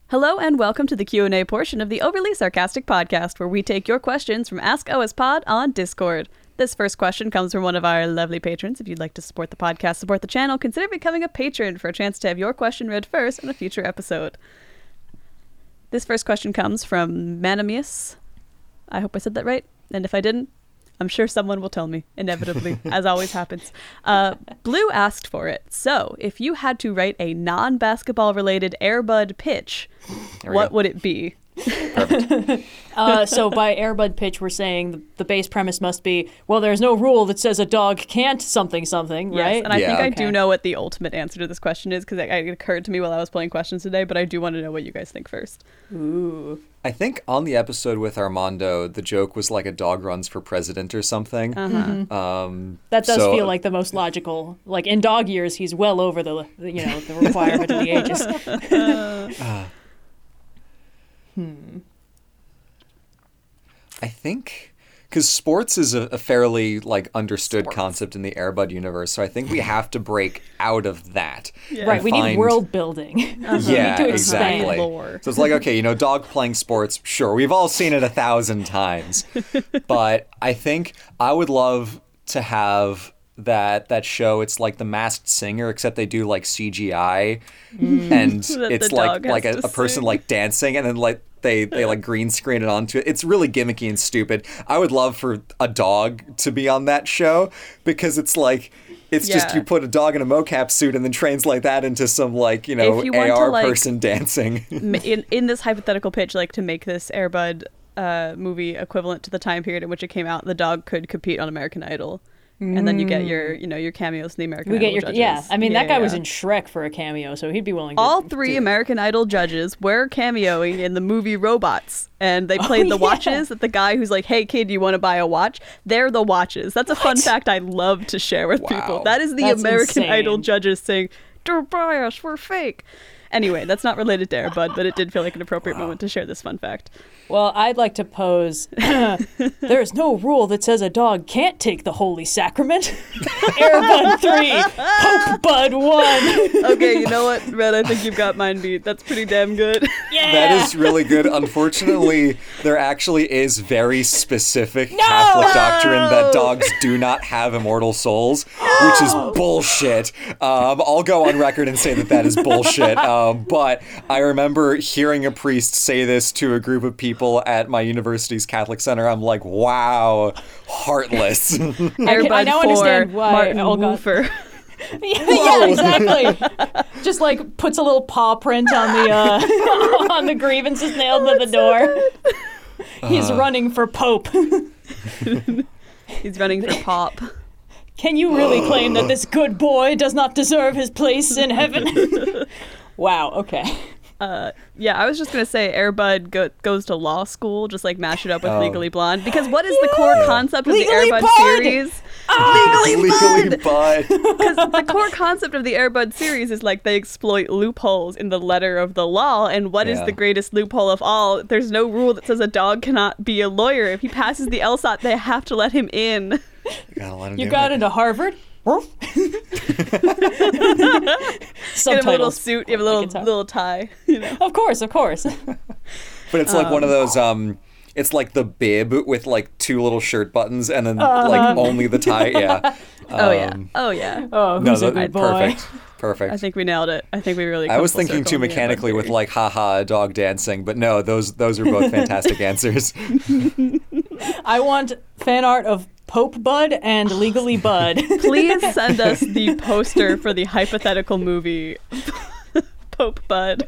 Hello and welcome to the Q&A portion of the Overly Sarcastic podcast where we take your questions from Ask OS Pod on Discord. This first question comes from one of our lovely patrons. If you'd like to support the podcast, support the channel, consider becoming a patron for a chance to have your question read first in a future episode. This first question comes from Manamius. I hope I said that right. And if I didn't, I'm sure someone will tell me, inevitably, as always happens. Uh, Blue asked for it. So, if you had to write a non basketball related Airbud pitch, what go. would it be? Uh, so by Airbud pitch, we're saying the, the base premise must be well, there's no rule that says a dog can't something something, Yes, right? and I think Yeah. I do know what the ultimate answer to this question is because it, it occurred to me while I was playing questions today, but I do want to know what you guys think first. Ooh. I think on the episode with Armando, the joke was like a dog runs for president or something. Uh-huh. Um, That does so- feel like the most logical. Like in dog years, he's well over the the, you know the requirement of the ages. I think because sports is a, a fairly like understood concept in the Airbud universe, so I think we have to break out of that. Yeah. Right, and we need world building. Uh-huh. we Yeah, need to exactly. Lore. So it's like, okay, you know, dog playing sports, sure, we've all seen it a thousand times. but I think I would love to have that that show. It's like the masked singer except they do like cgi and it's like like a, a person like dancing and then like they they like green screen it onto it. It's really gimmicky and stupid. I would love for a dog to be on that show because it's like it's just you put a dog in a mocap suit and then translate that into some like you know you want to, ar like- person dancing. in in this hypothetical pitch, like to make this Airbud uh, movie equivalent to the time period in which it came out, the dog could compete on American Idol, and then you get your mm. you know your cameos in the American We Idol get your judges. yeah. I mean, that Yeah, guy was yeah. in Shrek for a cameo, so he'd be willing. to All three do- American Idol judges were cameoing in the movie Robots, and they oh, played the Oh, yeah. watches that the guy who's like, "Hey kid, you want to buy a watch?" They're the watches. That's a fun fact I love to share with people. That is the That's American insane. Idol judges saying, "Don't buy us, we're fake." Anyway, that's not related to Airbud, but it did feel like an appropriate moment to share this fun fact. Well, I'd like to pose. there is no rule that says a dog can't take the holy sacrament. Airbud three, Pope Bud one. Okay, you know what, Red? I think you've got mine beat. That's pretty damn good. Yeah. That is really good. Unfortunately, there actually is very specific Catholic doctrine that dogs do not have immortal souls, which is bullshit. Um, I'll go on record and say that that is bullshit. Um, but I remember hearing a priest say this to a group of people at my university's Catholic center. I'm like, wow, heartless. Airbud I now for understand why- Martin oh, God. Woofer. yeah, yeah, exactly. Just like puts a little paw print on the uh, on the grievances nailed to the door. He's running for Pope. He's running for pop. Can you really claim that this good boy does not deserve his place in heaven? wow. Okay. Uh, yeah, I was just gonna say Airbud go- goes to law school, just like mash it up with Oh. Legally Blonde. Because what is the core concept of Legally the Airbud Blonde! series? Legally, but Because the core concept of the Airbud series is like they exploit loopholes in the letter of the law. And what is Yeah. the greatest loophole of all? There's no rule that says a dog cannot be a lawyer. If he passes the LSAT, they have to let him in. you gotta let him You got it. into Harvard. Get him a little suit, you have a little little tie. You know. Of course, of course. But it's like one of those um it's like the bib with like two little shirt buttons and then like only the tie. Yeah. Oh yeah. Um, Oh yeah. Oh, No, who's a that- good boy? perfect. Perfect. I think we nailed it. I think we really. I was thinking too on the Airbud mechanically with theory. like haha dog dancing, but no, those those are both fantastic answers. I want fan art of Pope Bud and Legally Bud. Please send us the poster for the hypothetical movie Pope Bud.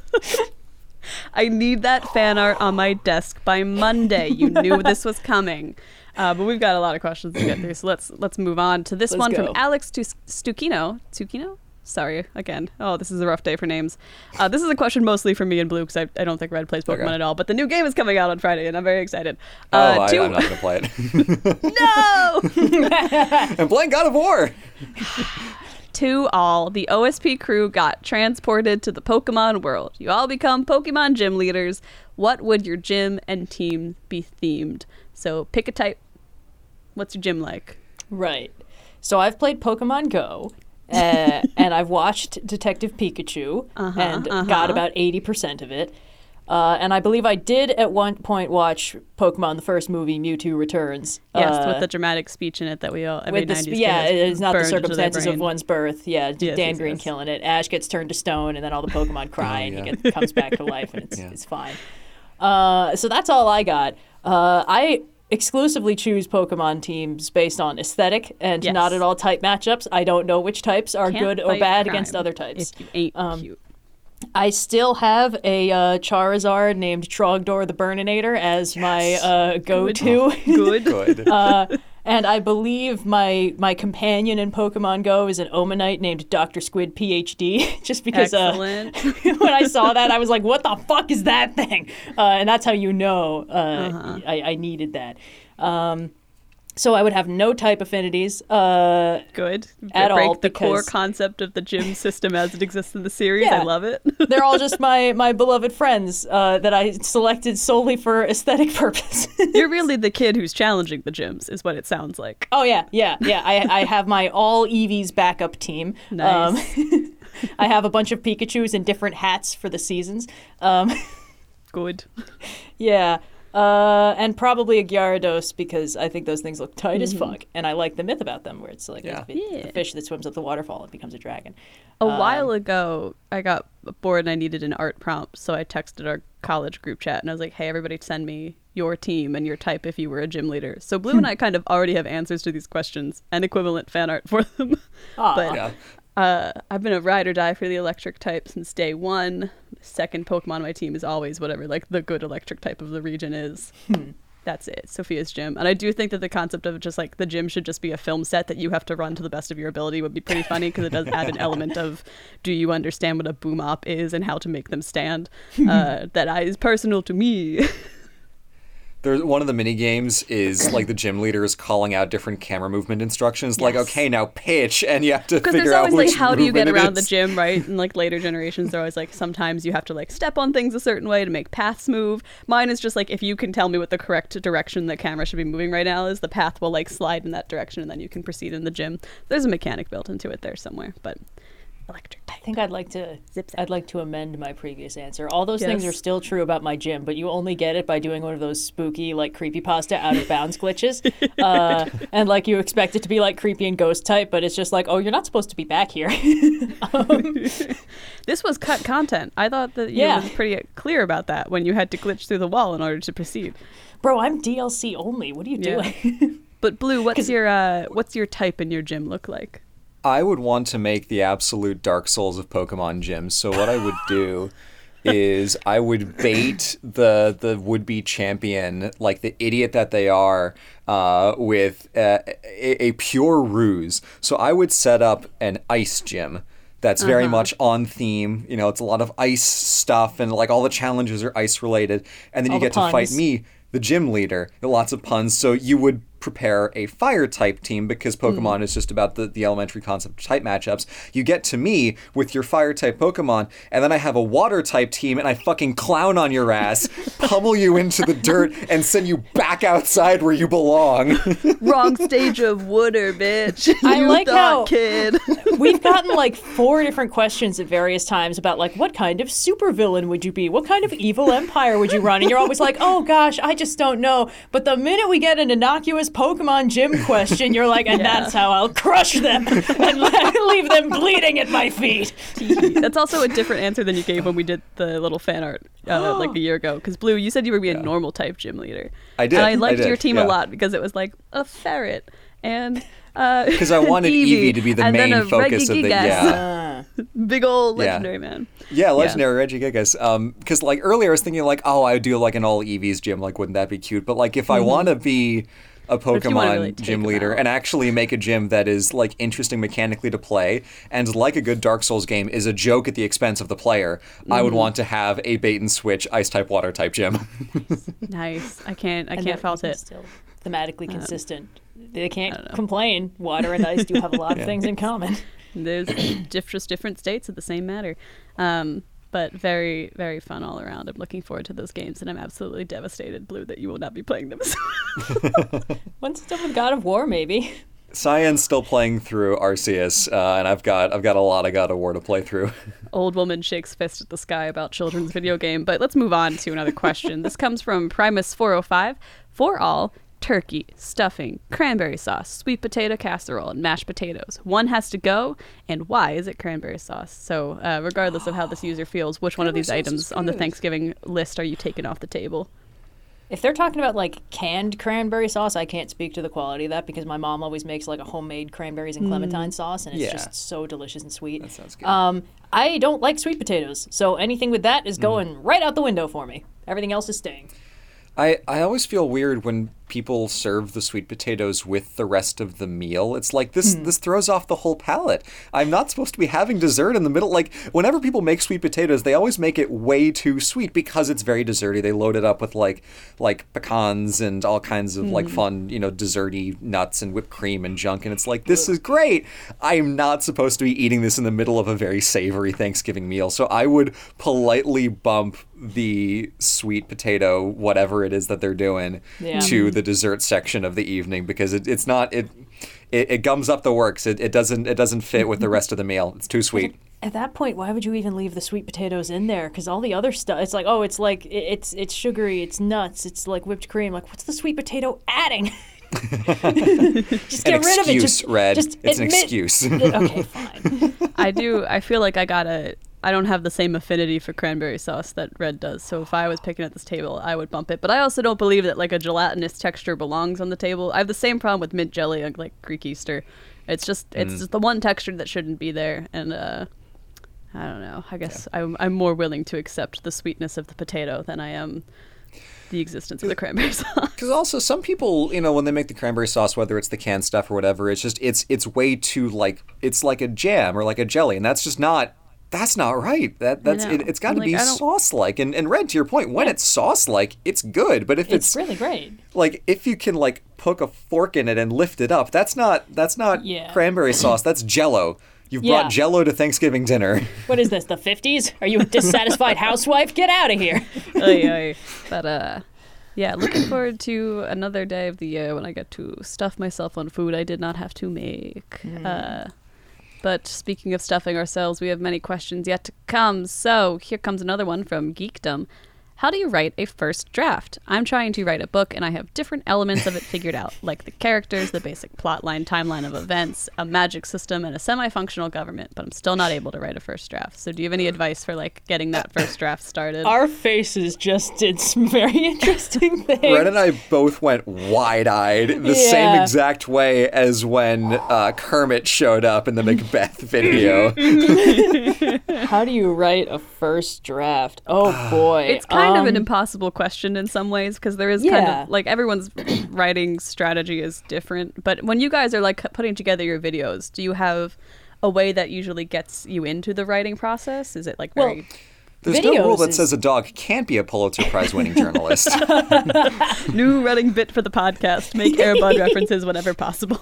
I need that fan art on my desk by Monday. You knew this was coming. Uh, but we've got a lot of questions to get through, so let's let's move on to this Let's one go. from Alex Tu- Stukino. Stukino? Sorry again. Oh, this is a rough day for names. Uh, this is a question mostly for me and Blue because I, I don't think Red plays Pokemon Okay. at all. But the new game is coming out on Friday, and I'm very excited. Oh, Uh, I, two- I'm not going to play it. no. I'm playing God of War. to all, the OSP crew got transported to the Pokemon world. You all become Pokemon gym leaders. What would your gym and team be themed? So pick a type. What's your gym like? Right. So I've played Pokemon Go, uh, and I've watched Detective Pikachu Uh-huh, and uh-huh. got about 80% of it. Uh, and I believe I did at one point watch Pokemon, the first movie, Mewtwo Returns. Yes, uh, with the dramatic speech in it that we all every with the 90s sp- yeah, it's not the burned into their circumstances of one's birth. Yeah, Yes, Dan yes, Green yes. killing it. Ash gets turned to stone, and then all the Pokemon cry, and yeah. he gets, comes back to life, and it's Yeah. it's fine. Uh, so that's all I got. Uh, I exclusively choose Pokemon teams based on aesthetic and Yes. not at all type matchups. I don't know which types are Can't good or bad against other types. If you ain't Um, cute. I still have a uh, Charizard named Trogdor the Burninator as my uh, go-to. Good. Good. uh, and I believe my my companion in Pokemon Go is an Omanyte named Dr. Squid PhD. Just because uh, when I saw that, I was like, "What the fuck is that thing?" Uh, and that's how you know uh, Uh-huh. I, I needed that. Um, so I would have no type affinities. Uh, Good. At Break all, the core concept of the gym system as it exists in the series. I love it. they're all just my my beloved friends uh, that I selected solely for aesthetic purpose. You're really the kid who's challenging the gyms, is what it sounds like. Oh yeah, yeah, yeah. I, I have my all Eevees backup team. Nice. Um, I have a bunch of Pikachu's in different hats for the seasons. Um, Good. yeah. Uh, and probably a Gyarados because I think those things look tight as Mm-hmm. fuck, and I like the myth about them, where it's like Yeah. the, the Yeah. fish that swims up the waterfall and becomes a dragon. A Um, while ago, I got bored and I needed an art prompt, so I texted our college group chat and I was like, "Hey, everybody, send me your team and your type if you were a gym leader." So Blue and I kind of already have answers to these questions and equivalent fan art for them. Aw. but yeah. Uh, I've been a ride or die for the electric type since day one. Second Pokemon on my team is always whatever like the good electric type of the region is. That's it, Sophia's gym. And I do think that the concept of just like the gym should just be a film set that you have to run to the best of your ability would be pretty funny because it does add an element of do you understand what a boom op is and how to make them stand? Uh, that is personal to me. There's one of the mini games is like the gym leader is calling out different camera movement instructions. Like, Yes. okay, now pitch, and you have to figure there's always out which like how do you get around the gym, right? And like later generations, they're always like sometimes you have to like step on things a certain way to make paths move. Mine is just like if you can tell me what the correct direction the camera should be moving right now is, the path will like slide in that direction, and then you can proceed in the gym. There's a mechanic built into it there somewhere, but electric I think I'd like to. Zip zap. I'd like to amend my previous answer. All those things are still true about my gym, but you only get it by doing one of those spooky, like creepypasta out of bounds glitches. Uh, and like you expect it to be like creepy and ghost type, but it's just like, oh, you're not supposed to be back here. This was cut content. I thought that you Yeah. was pretty clear about that when you had to glitch through the wall in order to proceed. Bro, I'm DLC only. What are you Yeah. doing? But Blue, what's your uh, what's your type in your gym look like? I would want to make the absolute Dark Souls of Pokemon gyms. So what I would do is I would bait the the would be champion like the idiot that they are uh, with uh, a, a pure ruse. So I would set up an ice gym. That's very Uh-huh. much on theme. You know, it's a lot of ice stuff, and like all the challenges are ice related. And then All you the get to fight me, the gym leader. Lots of puns. So you would prepare a fire type team because hmm. Pokemon is just about the, the elementary concept of type matchups. You get to me with your fire type Pokemon, and then I have a water type team, and I fucking clown on your ass, pummel you into the dirt, and send you back outside where you belong. Wrong stage of wooder, bitch. I You like thought, how- kid. We've gotten like four different questions at various times about like what kind of supervillain would you be? What kind of evil empire would you run? And you're always like, "Oh gosh, I just don't know." But the minute we get an innocuous Pokemon gym question, you're like, "And Yeah. that's how I'll crush them and leave them bleeding at my feet." That's also a different answer than you gave when we did the little fan art uh, like a year ago. Because Blue, you said you were being a normal type gym leader. I did, And I I liked did, your team yeah. a lot because it was like a ferret and uh, Because I wanted Eevee to be the and then main a focus of the Regigigas. yeah. big old Yeah. legendary man. Yeah, legendary Regigigas. Um, because like earlier I was thinking like, oh, I would do like an all Eevees gym. Like, wouldn't that be cute? But like, if I want to be a if you wanna Pokemon really gym leader and actually make a gym that is like interesting mechanically to play and like a good Dark Souls game is a joke at the expense of the player, I would want to have a bait and switch ice type water type gym. Nice. I can't. I And can't fault it. Still thematically consistent. They can't complain. Water and ice do have a lot of things in common. There's diff- just different states of the same matter. Um, but very, very fun all around. I'm looking forward to those games, and I'm absolutely devastated, Blue, that you will not be playing them. Once it's done with God of War, maybe. Cyan's still playing through Arceus, uh, and I've got I've got a lot of God of War to play through. Old woman shakes fist at the sky about children's video game. But let's move on to another question. this comes from Primus405. For all, turkey, stuffing, cranberry sauce, sweet potato casserole, and mashed potatoes. One has to go, and why is it cranberry sauce? So, uh, regardless of how this user feels, which one of these Cranberry sauce is items on the. Thanksgiving list are you taking off the table? If they're talking about like canned cranberry sauce, I can't speak to the quality of that because my mom always makes like a homemade cranberries and clementine sauce, and it's Yeah. just so delicious and sweet. That sounds good. Um, I don't like sweet potatoes, so anything with that is going right out the window for me. Everything else is staying. I, I always feel weird when people serve the sweet potatoes with the rest of the meal. It's like this hmm. this throws off the whole palate. I'm not supposed to be having dessert in the middle. Like whenever people make sweet potatoes, they always make it way too sweet because it's very desserty. They load it up with like like pecans and all kinds of like hmm. fun, you know, desserty nuts and whipped cream and junk. And it's like this is great. I'm not supposed to be eating this in the middle of a very savory Thanksgiving meal. So I would politely bump the sweet potato, whatever it is that they're doing, Yeah. to hmm. The dessert section of the evening because it, it's not it, it it gums up the works. It, it doesn't it doesn't fit with the rest of the meal. It's too sweet. At that point, why would you even leave the sweet potatoes in there? Because all the other stuff, it's like, oh, it's like it- it's it's sugary, it's nuts, it's like whipped cream. Like, what's the sweet potato adding? just get An rid of it. excuse, Just, Red. Just It's an excuse. okay, fine. I do. I feel like I gotta. I don't have the same affinity for cranberry sauce that Red does. So if I was picking at this table, I would bump it. But I also don't believe that like a gelatinous texture belongs on the table. I have the same problem with mint jelly and like Greek Easter. It's just it's Mm. just the one texture that shouldn't be there. And uh, I don't know. I guess I'm I'm more willing to accept the sweetness of the potato than I am the existence of the cranberry sauce. Because also some people, you know, when they make the cranberry sauce, whether it's the canned stuff or whatever, it's just it's it's way too like it's like a jam or like a jelly, and that's just not. That's not right. That that's it, it's got to Like, be sauce like. And and red to your point, when it's sauce like, it's good. But if It's it's really great. like if you can like poke a fork in it and lift it up that's not that's not Yeah. cranberry sauce that's jello you've Yeah. brought jello to thanksgiving dinner What is this? The fifties? Are you a dissatisfied housewife? Get out of here. Oy, oy. But uh, yeah, looking forward to another day of the year when I get to stuff myself on food I did not have to make. Uh, but speaking of stuffing ourselves, we have many questions yet to come. So here comes another one from Geekdom. How do you write a first draft? I'm trying to write a book and I have different elements of it figured out, like the characters, the basic plotline, timeline of events, a magic system, and a semi functional government, but I'm still not able to write a first draft. So do you have any advice for like getting that first draft started? Our faces just did some very interesting things. red and i both went wide-eyed the same exact way as when uh, kermit showed up in the macbeth video How do you write a first draft? Oh boy, It's kind of an Um, impossible question in some ways because there is kind of like everyone's writing strategy is different. But when you guys are like putting together your videos, do you have a way that usually gets you into the writing process? Is it like Well, very there's no rule Videos that is- says a dog can't be a pulitzer prize winning journalist new running bit for the podcast? Make Airbud references whenever possible.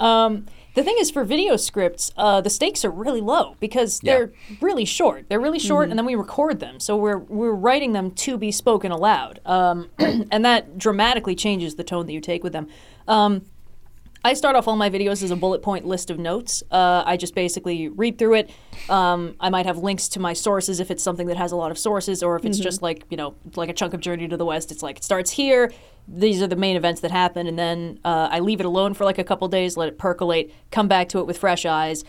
Um, the thing is, for video scripts, uh, the stakes are really low because Yeah. they're really short. They're really short, and then we record them, so we're we're writing them to be spoken aloud, um, and that dramatically changes the tone that you take with them. Um, I start off all my videos as a bullet point list of notes. Uh, I just basically read through it. Um, I might have links to my sources if it's something that has a lot of sources, or if it's just like you know, like a chunk of Journey to the West. It's like it starts here. These are the main events that happen, and then uh, I leave it alone for like a couple days, let it percolate, come back to it with fresh eyes.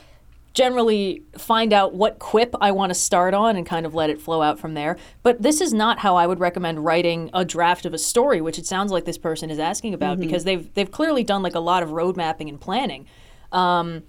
Generally find out what quip I want to start on and kind of let it flow out from there. But this is not how I would recommend writing a draft of a story, which it sounds like this person is asking about because they've they've clearly done like a lot of road mapping and planning. Um,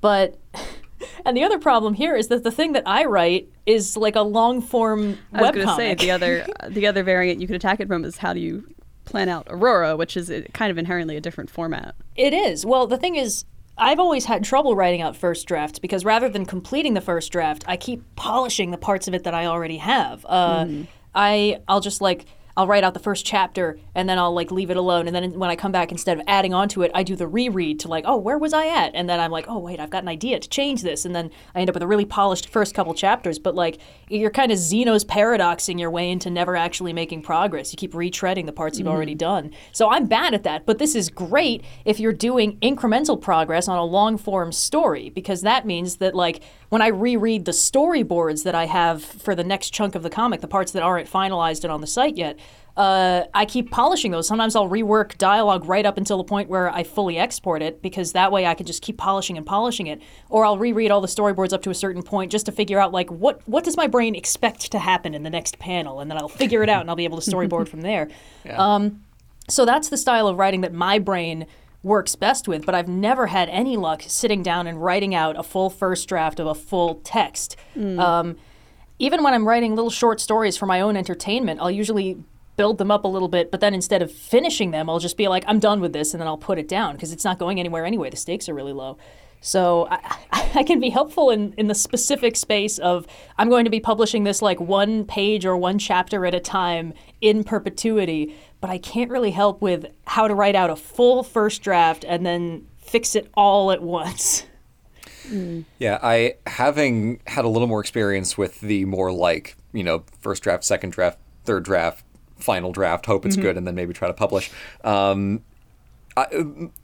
but and the other problem here is that the thing that I write is like a long form I was going to say the other the other variant you could attack it from is how do you plan out Aurora, which is uh, kind of inherently a different format. It is. Well, the thing is, I've always had trouble writing out first drafts because rather than completing the first draft, I keep polishing the parts of it that I already have. Uh, I I'll just like I'll write out the first chapter and then I'll like leave it alone. And then when I come back, instead of adding onto it, I do the reread to like, oh, where was I at? And then I'm like, oh, wait, I've got an idea to change this. And then I end up with a really polished first couple chapters. But like, you're kind of Zeno's paradoxing your way into never actually making progress. You keep retreading the parts you've mm-hmm. already done. So I'm bad at that. But this is great if you're doing incremental progress on a long form story because that means that like when I reread the storyboards that I have for the next chunk of the comic, the parts that aren't finalized and on the site yet, uh, I keep polishing those. Sometimes I'll rework dialogue right up until the point where I fully export it because that way I can just keep polishing and polishing it. Or I'll reread all the storyboards up to a certain point just to figure out like what what does my brain expect to happen in the next panel, and then I'll figure it out and I'll be able to storyboard from there. Um, so that's the style of writing that my brain works best with, but I've never had any luck sitting down and writing out a full first draft of a full text. Um, even when I'm writing little short stories for my own entertainment, I'll usually build them up a little bit, but then instead of finishing them, I'll just be like, I'm done with this, and then I'll put it down because it's not going anywhere anyway. The stakes are really low. So I, I can be helpful in, in the specific space of I'm going to be publishing this like one page or one chapter at a time in perpetuity, but I can't really help with how to write out a full first draft and then fix it all at once. Yeah, I having had a little more experience with the more like, you know, first draft, second draft, third draft, final draft, hope it's good, and then maybe try to publish. Um, I,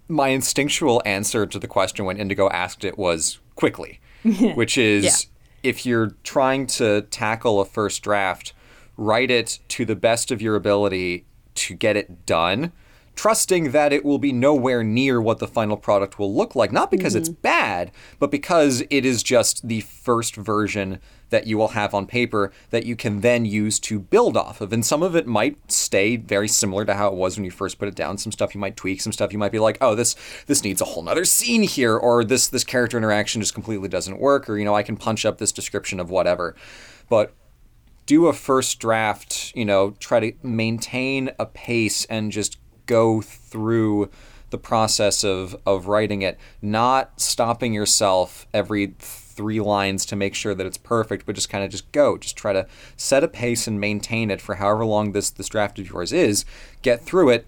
my instinctual answer to the question when Indigo asked it was quickly, which is Yeah. if you're trying to tackle a first draft, write it to the best of your ability to get it done, trusting that it will be nowhere near what the final product will look like. Not because it's mm-hmm. bad, but because it is just the first version that you will have on paper that you can then use to build off of. And some of it might stay very similar to how it was when you first put it down. Some stuff you might tweak, some stuff you might be like, oh, this this needs a whole nother scene here, or this this character interaction just completely doesn't work, or you know, I can punch up this description of whatever. But do a first draft, you know, try to maintain a pace and just go through the process of of writing it, not stopping yourself every three lines to make sure that it's perfect, but just kind of just go. Just try to set a pace and maintain it for however long this this draft of yours is. Get through it.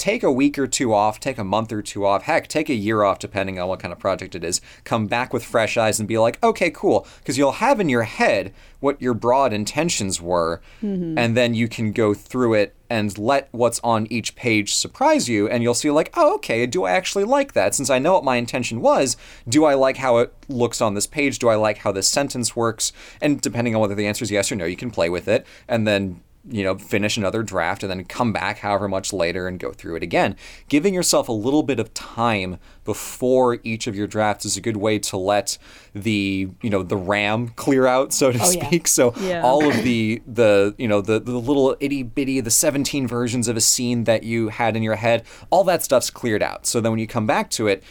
Take a week or two off, take a month or two off, heck, take a year off depending on what kind of project it is. Come back with fresh eyes and be like, okay, cool. Because you'll have in your head what your broad intentions were, mm-hmm. and then you can go through it and let what's on each page surprise you, and you'll see, like, oh, okay, do I actually like that? Since I know what my intention was, do I like how it looks on this page? Do I like how this sentence works? And depending on whether the answer is yes or no, you can play with it, and then you know, finish another draft and then come back however much later and go through it again. Giving yourself a little bit of time before each of your drafts is a good way to let the, you know, the RAM clear out, so to Oh, yeah. speak. So Yeah. all of the the, you know, the the little itty bitty, the 17 versions of a scene that you had in your head, all that stuff's cleared out. So then when you come back to it,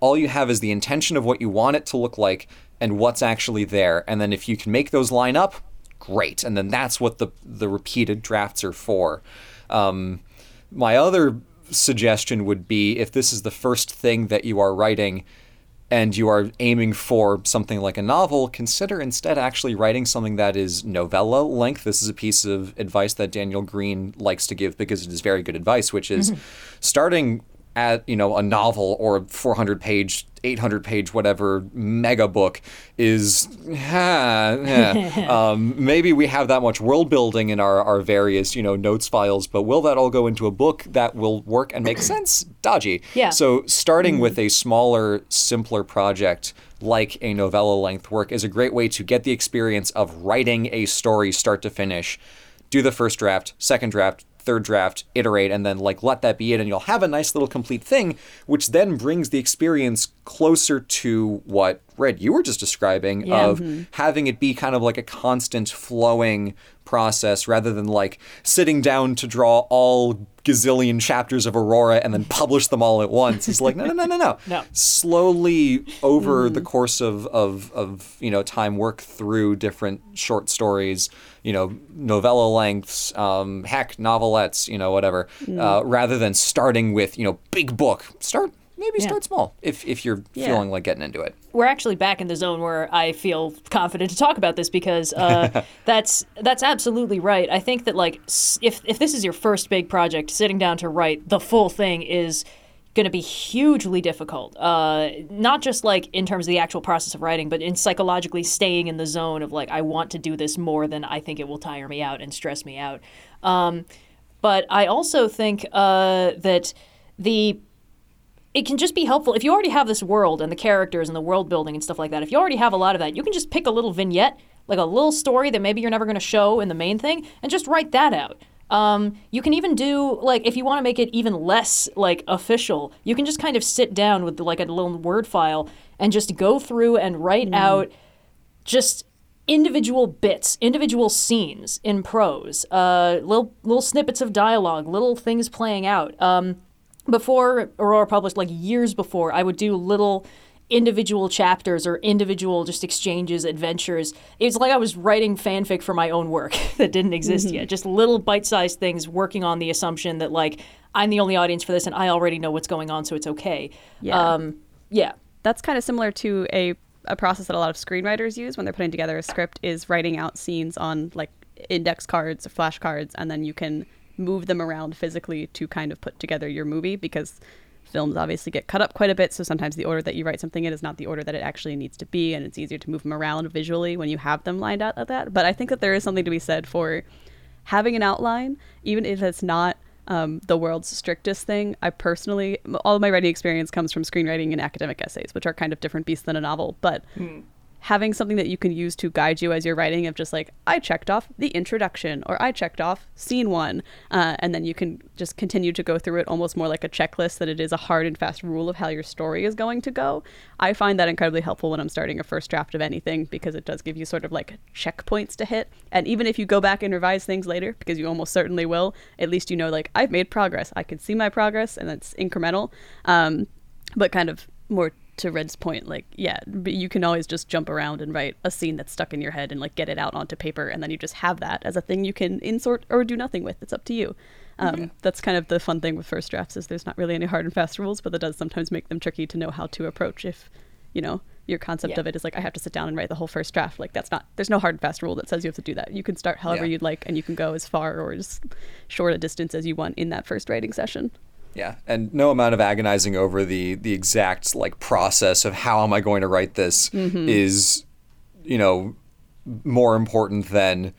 all you have is the intention of what you want it to look like and what's actually there. And then if you can make those line up, great. And then that's what the the repeated drafts are for. Um, my other suggestion would be if this is the first thing that you are writing and you are aiming for something like a novel, consider instead actually writing something that is novella length. This is a piece of advice that Daniel Greene likes to give because it is very good advice, which is starting at you know a novel or a 400 page 800 page whatever mega book is ah, eh. um, maybe we have that much world building in our, our various you know notes files but will that all go into a book that will work and make sense dodgy Yeah. so starting with a smaller simpler project like a novella length work is a great way to get the experience of writing a story start to finish do the first draft second draft third draft, iterate, and then like let that be it, and you'll have a nice little complete thing, which then brings the experience closer to what Red you were just describing Yeah. of mm-hmm. having it be kind of like a constant flowing process rather than like sitting down to draw all gazillion chapters of Aurora and then publish them all at once. It's like no, no, no, no, no. No. Slowly over the course of, of of you know time, work through different short stories, you know, novella lengths, um, heck, novelettes, you know, whatever. Uh, rather than starting with you know big book, start maybe Yeah. start small if if you're Yeah. feeling like getting into it. we're actually back in the zone where I feel confident to talk about this because uh, that's that's absolutely right. I think that like if if this is your first big project, sitting down to write the full thing is going to be hugely difficult. Uh, not just like in terms of the actual process of writing, but in psychologically staying in the zone of like I want to do this more than I think it will tire me out and stress me out. Um, but I also think uh, that the it can just be helpful if you already have this world and the characters and the world building and stuff like that. If you already have a lot of that, you can just pick a little vignette, like a little story that maybe you're never going to show in the main thing, and just write that out. Um, you can even do like if you want to make it even less like official, you can just kind of sit down with like a little word file and just go through and write out just individual bits, individual scenes in prose, uh, little little snippets of dialogue, little things playing out. Um, before Aurora published, like years before, I would do little individual chapters or individual just exchanges, adventures. It's like I was writing fanfic for my own work that didn't exist yet. Just little bite-sized things working on the assumption that like I'm the only audience for this and I already know what's going on, so it's okay. Yeah. Um, yeah. That's kind of similar to a, a process that a lot of screenwriters use when they're putting together a script is writing out scenes on like index cards or flashcards and then you can move them around physically to kind of put together your movie because films obviously get cut up quite a bit. So sometimes the order that you write something in is not the order that it actually needs to be and it's easier to move them around visually when you have them lined out like that. But i think that there is something to be said for having an outline even if it's not um, the world's strictest thing. I personally all of my writing experience comes from screenwriting and academic essays which are kind of different beasts than a novel but having something that you can use to guide you as you're writing of just like i checked off the introduction or i checked off scene one uh, and then you can just continue to go through it almost more like a checklist than it is a hard and fast rule of how your story is going to go. I find that incredibly helpful when i'm starting a first draft of anything because it does give you sort of like checkpoints to hit. And even if you go back and revise things later because you almost certainly will at least you know like i've made progress. I can see my progress and that's incremental um, but kind of more to Red's point, like, yeah, but you can always just jump around and write a scene that's stuck in your head and like get it out onto paper, and then you just have that as a thing you can insert or do nothing with. It's up to you. Um, That's kind of the fun thing with first drafts is there's not really any hard and fast rules, but that does sometimes make them tricky to know how to approach if, you know, your concept Yeah. of it is like I have to sit down and write the whole first draft. Like that's not there's no hard and fast rule that says you have to do that. You can start however Yeah. you'd like, and you can go as far or as short a distance as you want in that first writing session. Yeah, and no amount of agonizing over the the exact like process of how am I going to write this mm-hmm. is, you know, more important than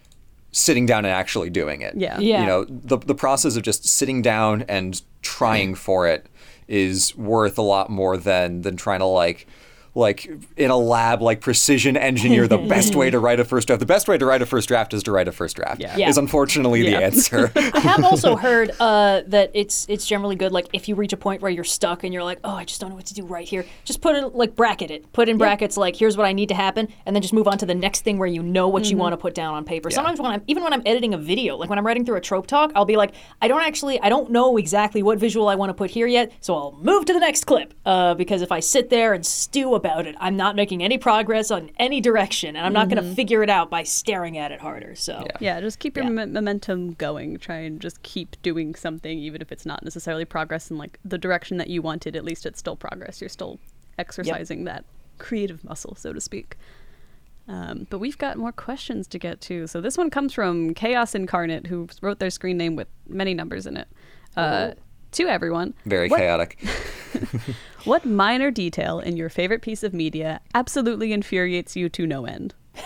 sitting down and actually doing it. Yeah. Yeah. You know, the the process of just sitting down and trying for it is worth a lot more than than trying to like like in a lab like precision engineer the best way to write a first draft. The best way to write a first draft is to write a first draft. Yeah. Yeah. Is unfortunately Yeah. the answer. I have also heard uh, that it's it's generally good. Like if you reach a point where you're stuck and you're like, oh, I just don't know what to do right here. Just put it like bracket it. Put in brackets like here's what I need to happen, and then just move on to the next thing where you know what you want to put down on paper. Sometimes when I'm even when I'm editing a video, like when I'm writing through a trope talk, I'll be like, I don't actually I don't know exactly what visual I want to put here yet, so I'll move to the next clip. Uh, because if I sit there and stew about it, I'm not making any progress on any direction, and I'm not going to figure it out by staring at it harder. So. Yeah, just keep your Yeah. mo- momentum going. Try and just keep doing something, even if it's not necessarily progress in like the direction that you wanted. At least it's still progress. You're still exercising that creative muscle, so to speak. Um, but we've got more questions to get to. So this one comes from Chaos Incarnate, who wrote their screen name with many numbers in it. Uh, to everyone, Very what, chaotic. what minor detail in your favorite piece of media absolutely infuriates you to no end?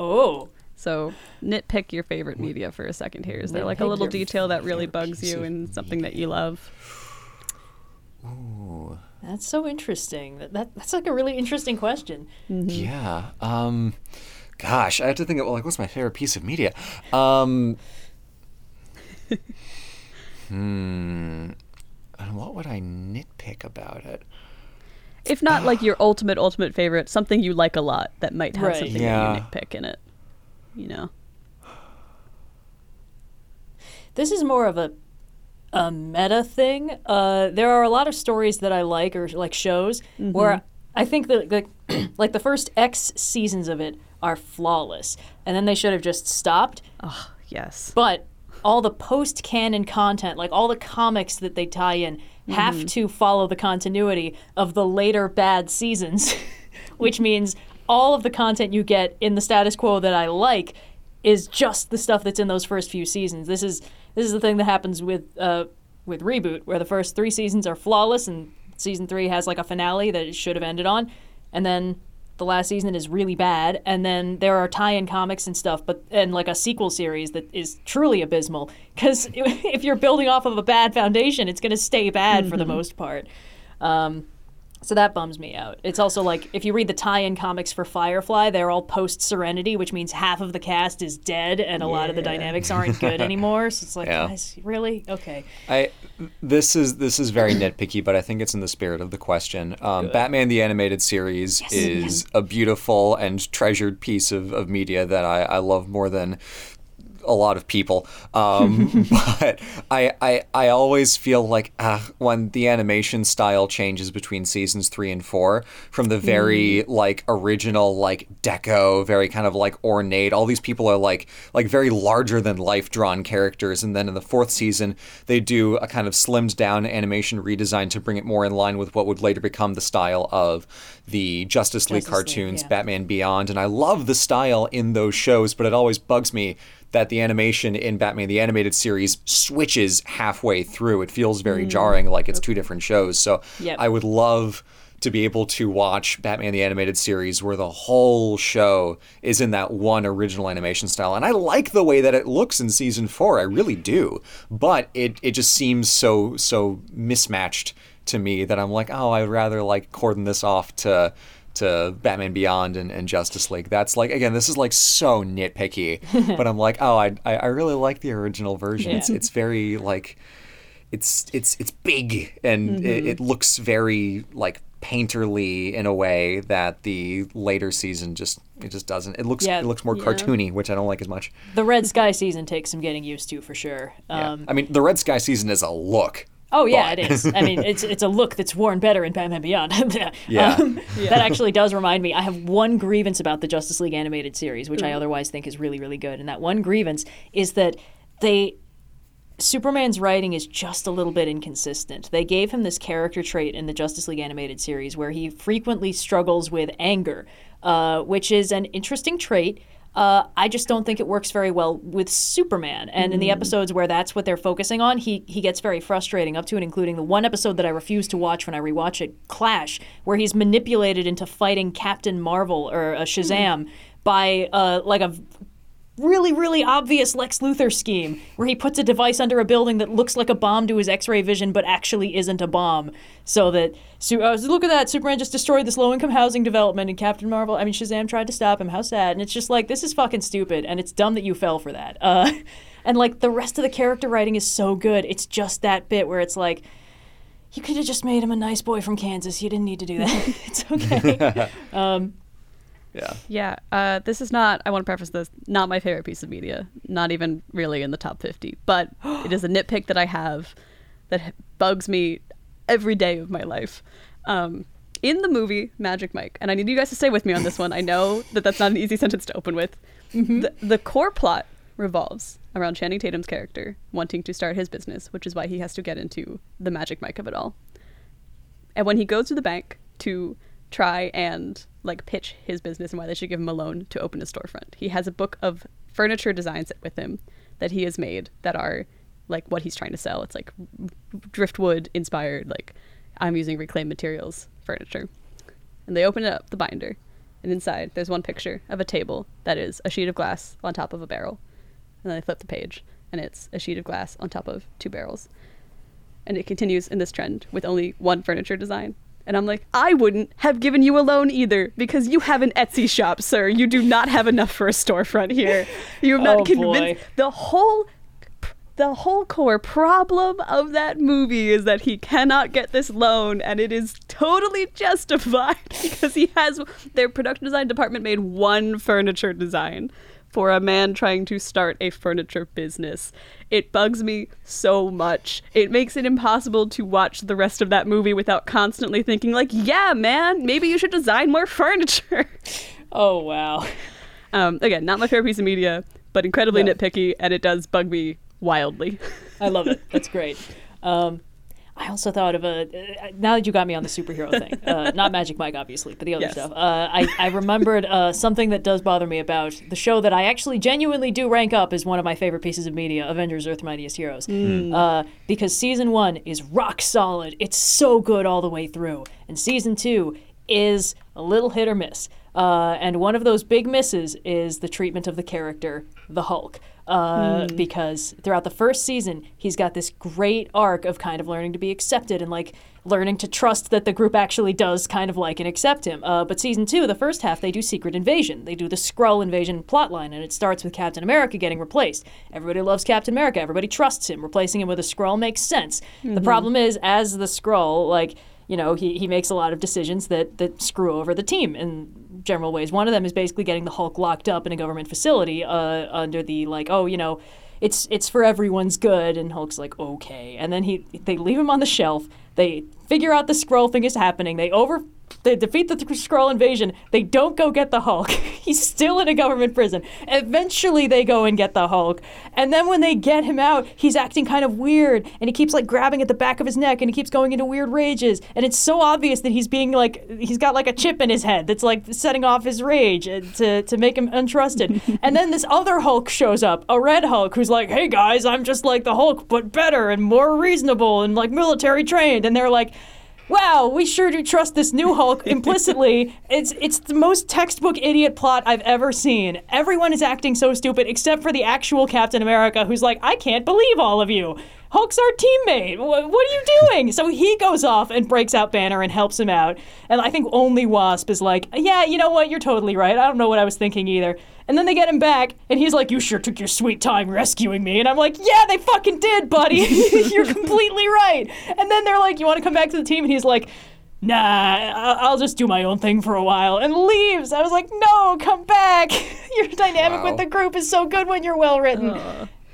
Oh. So nitpick your favorite media for a second here. Is there like a little detail that really bugs you of and something that you love? Ooh. That's so interesting. That, that that's like a really interesting question. Yeah. Um, gosh, I have to think of like what's my favorite piece of media. Um, And what would I nitpick about it? If not like your ultimate ultimate favorite, something you like a lot that might have Right. something Yeah. that you nitpick in it. You know. This is more of a a meta thing. Uh, there are a lot of stories that I like or like shows where I think that the, like the first X seasons of it are flawless, and then they should have just stopped. Oh, yes. But all the post canon content, like all the comics that they tie in, have to follow the continuity of the later bad seasons, which means all of the content you get in the status quo that I like is just the stuff that's in those first few seasons. This is this is the thing that happens with uh, with reboot, where the first three seasons are flawless, and season three has like a finale that it should have ended on, and then the last season is really bad, and then there are tie-in comics and stuff, but and like a sequel series that is truly abysmal. Because if you're building off of a bad foundation, it's going to stay bad for the most part. Um, so that bums me out. It's also like if you read the tie-in comics for Firefly, they're all post Serenity, which means half of the cast is dead, and a lot of the dynamics aren't good anymore. So it's like, Yeah. guys, really? Okay. I this is this is very nitpicky, but I think it's in the spirit of the question. Um, Batman the animated series is a beautiful and treasured piece of, of media that I, I love more than a lot of people. Um, but I, I I always feel like ah, when the animation style changes between seasons three and four, from the very like original like deco, very kind of like ornate. All these people are like like very larger than life drawn characters, and then in the fourth season they do a kind of slimmed down animation redesign to bring it more in line with what would later become the style of the Justice League Justice League, cartoons, yeah. Batman Beyond, and I love the style in those shows, but it always bugs me that the animation in Batman the animated series switches halfway through. It feels very mm. jarring, like it's two different shows. So Yep. I would love to be able to watch Batman the animated series where the whole show is in that one original animation style. And I like the way that it looks in season 4. I really do. But it it just seems so so mismatched to me that I'm like, "Oh, I'd rather like cordon this off to to Batman Beyond and, and Justice League. That's like again, this is like so nitpicky, but I'm like, oh, I, I I really like the original version. It's Yeah. it's very like, it's it's it's big and it, it looks very like painterly in a way that the later season just it just doesn't. It looks Yeah. it looks more Yeah. cartoony, which I don't like as much. The Red Sky season takes some getting used to for sure. Yeah. Um, I mean, the Red Sky season is a look. Oh yeah, But- it is. I mean, it's it's a look that's worn better in Batman Beyond. Yeah. Um, That actually does remind me. I have one grievance about the Justice League animated series, which I otherwise think is really really good. And that one grievance is that they Superman's writing is just a little bit inconsistent. They gave him this character trait in the Justice League animated series where he frequently struggles with anger, uh, which is an interesting trait. Uh, I just don't think it works very well with Superman. And in the episodes where that's what they're focusing on, he he gets very frustrating. Up to and including the one episode that I refuse to watch when I rewatch it, Clash, where he's manipulated into fighting Captain Marvel or uh, Shazam by uh, like a really, really obvious Lex Luthor scheme where he puts a device under a building that looks like a bomb to his X-ray vision, but actually isn't a bomb. So that, so, uh, look at that, Superman just destroyed this low-income housing development, and Captain Marvel, I mean, Shazam tried to stop him. How sad! And it's just like this is fucking stupid, and it's dumb that you fell for that. Uh, and like the rest of the character writing is so good. It's just that bit where it's like. You could have just made him a nice boy from Kansas. You didn't need to do that. it's okay. Yeah. Yeah, uh, this is not, I want to preface this, not my favorite piece of media. Not even really in the top 50. But it is a nitpick that I have that bugs me every day of my life. Um, in the movie Magic Mike, and I need you guys to stay with me on this one. I know that that's not an easy sentence to open with. The, the core plot revolves around Channing Tatum's character wanting to start his business, which is why he has to get into the Magic Mike of it all. And when he goes to the bank to try and like pitch his business and why they should give him a loan to open a storefront, he has a book of furniture designs with him that he has made that are like what he's trying to sell. It's like driftwood inspired, like I'm using reclaimed materials furniture. And they open it up, the binder, and inside there's one picture of a table that is a sheet of glass on top of a barrel. And then they flip the page, and it's a sheet of glass on top of two barrels and it continues in this trend with only one furniture design. And I'm like, I wouldn't have given you a loan either because you have an Etsy shop, sir. You do not have enough for a storefront here. You have Oh, not convinced boy. the whole the whole core problem of that movie is that he cannot get this loan, and it is totally justified because he has their production design department made one furniture design for a man trying to start a furniture business. It bugs me so much. It makes it impossible to watch the rest of that movie without constantly thinking like, "Yeah, man, maybe you should design more furniture." Oh wow. Um, again, not my favorite piece of media, but incredibly No. nitpicky, and it does bug me wildly. I love it. That's great. Um, I also thought of a. Uh, now that you got me on the superhero thing, uh, not Magic Mike, obviously, but the other Yes. stuff. Uh, I, I remembered uh, something that does bother me about the show that I actually genuinely do rank up as one of my favorite pieces of media Avengers Earth Mightiest Heroes. Uh, because season one is rock solid. It's so good all the way through. And season two is a little hit or miss. Uh, and one of those big misses is the treatment of the character, the Hulk. Uh, Because throughout the first season, he's got this great arc of kind of learning to be accepted and like learning to trust that the group actually does kind of like and accept him. Uh, but season two, the first half, they do Secret Invasion. They do the Skrull invasion plotline, and it starts with Captain America getting replaced. Everybody loves Captain America. Everybody trusts him. Replacing him with a Skrull makes sense. The problem is, as the Skrull, like you know, he, he makes a lot of decisions that, that screw over the team in general ways. One of them is basically getting the Hulk locked up in a government facility uh, under the like, oh, you know, it's it's for everyone's good, and Hulk's like, okay, and then he they leave him on the shelf. They figure out the Skrull thing is happening. They over they defeat the th- Skrull invasion. They don't go get the Hulk. He's still in a government prison. Eventually, they go and get the Hulk. And then when they get him out, he's acting kind of weird. And he keeps like grabbing at the back of his neck and he keeps going into weird rages. And it's so obvious that he's being like, he's got like a chip in his head that's like setting off his rage uh, to, to make him untrusted. and then this other Hulk shows up, a red Hulk, who's like, hey guys, I'm just like the Hulk, but better and more reasonable and like military trained. And they're like, wow, we sure do trust this new Hulk implicitly. it's it's the most textbook idiot plot I've ever seen. Everyone is acting so stupid except for the actual Captain America, who's like, I can't believe all of you. Hulk's our teammate. Wh- what are you doing? so he goes off and breaks out Banner and helps him out. And I think only Wasp is like, yeah, you know what? You're totally right. I don't know what I was thinking either. And then they get him back, and he's like, You sure took your sweet time rescuing me. And I'm like, Yeah, they fucking did, buddy. You're completely right. And then they're like, You want to come back to the team? And he's like, Nah, I'll just do my own thing for a while and leaves. I was like, No, come back. Your dynamic Wow. with the group is so good when you're well written.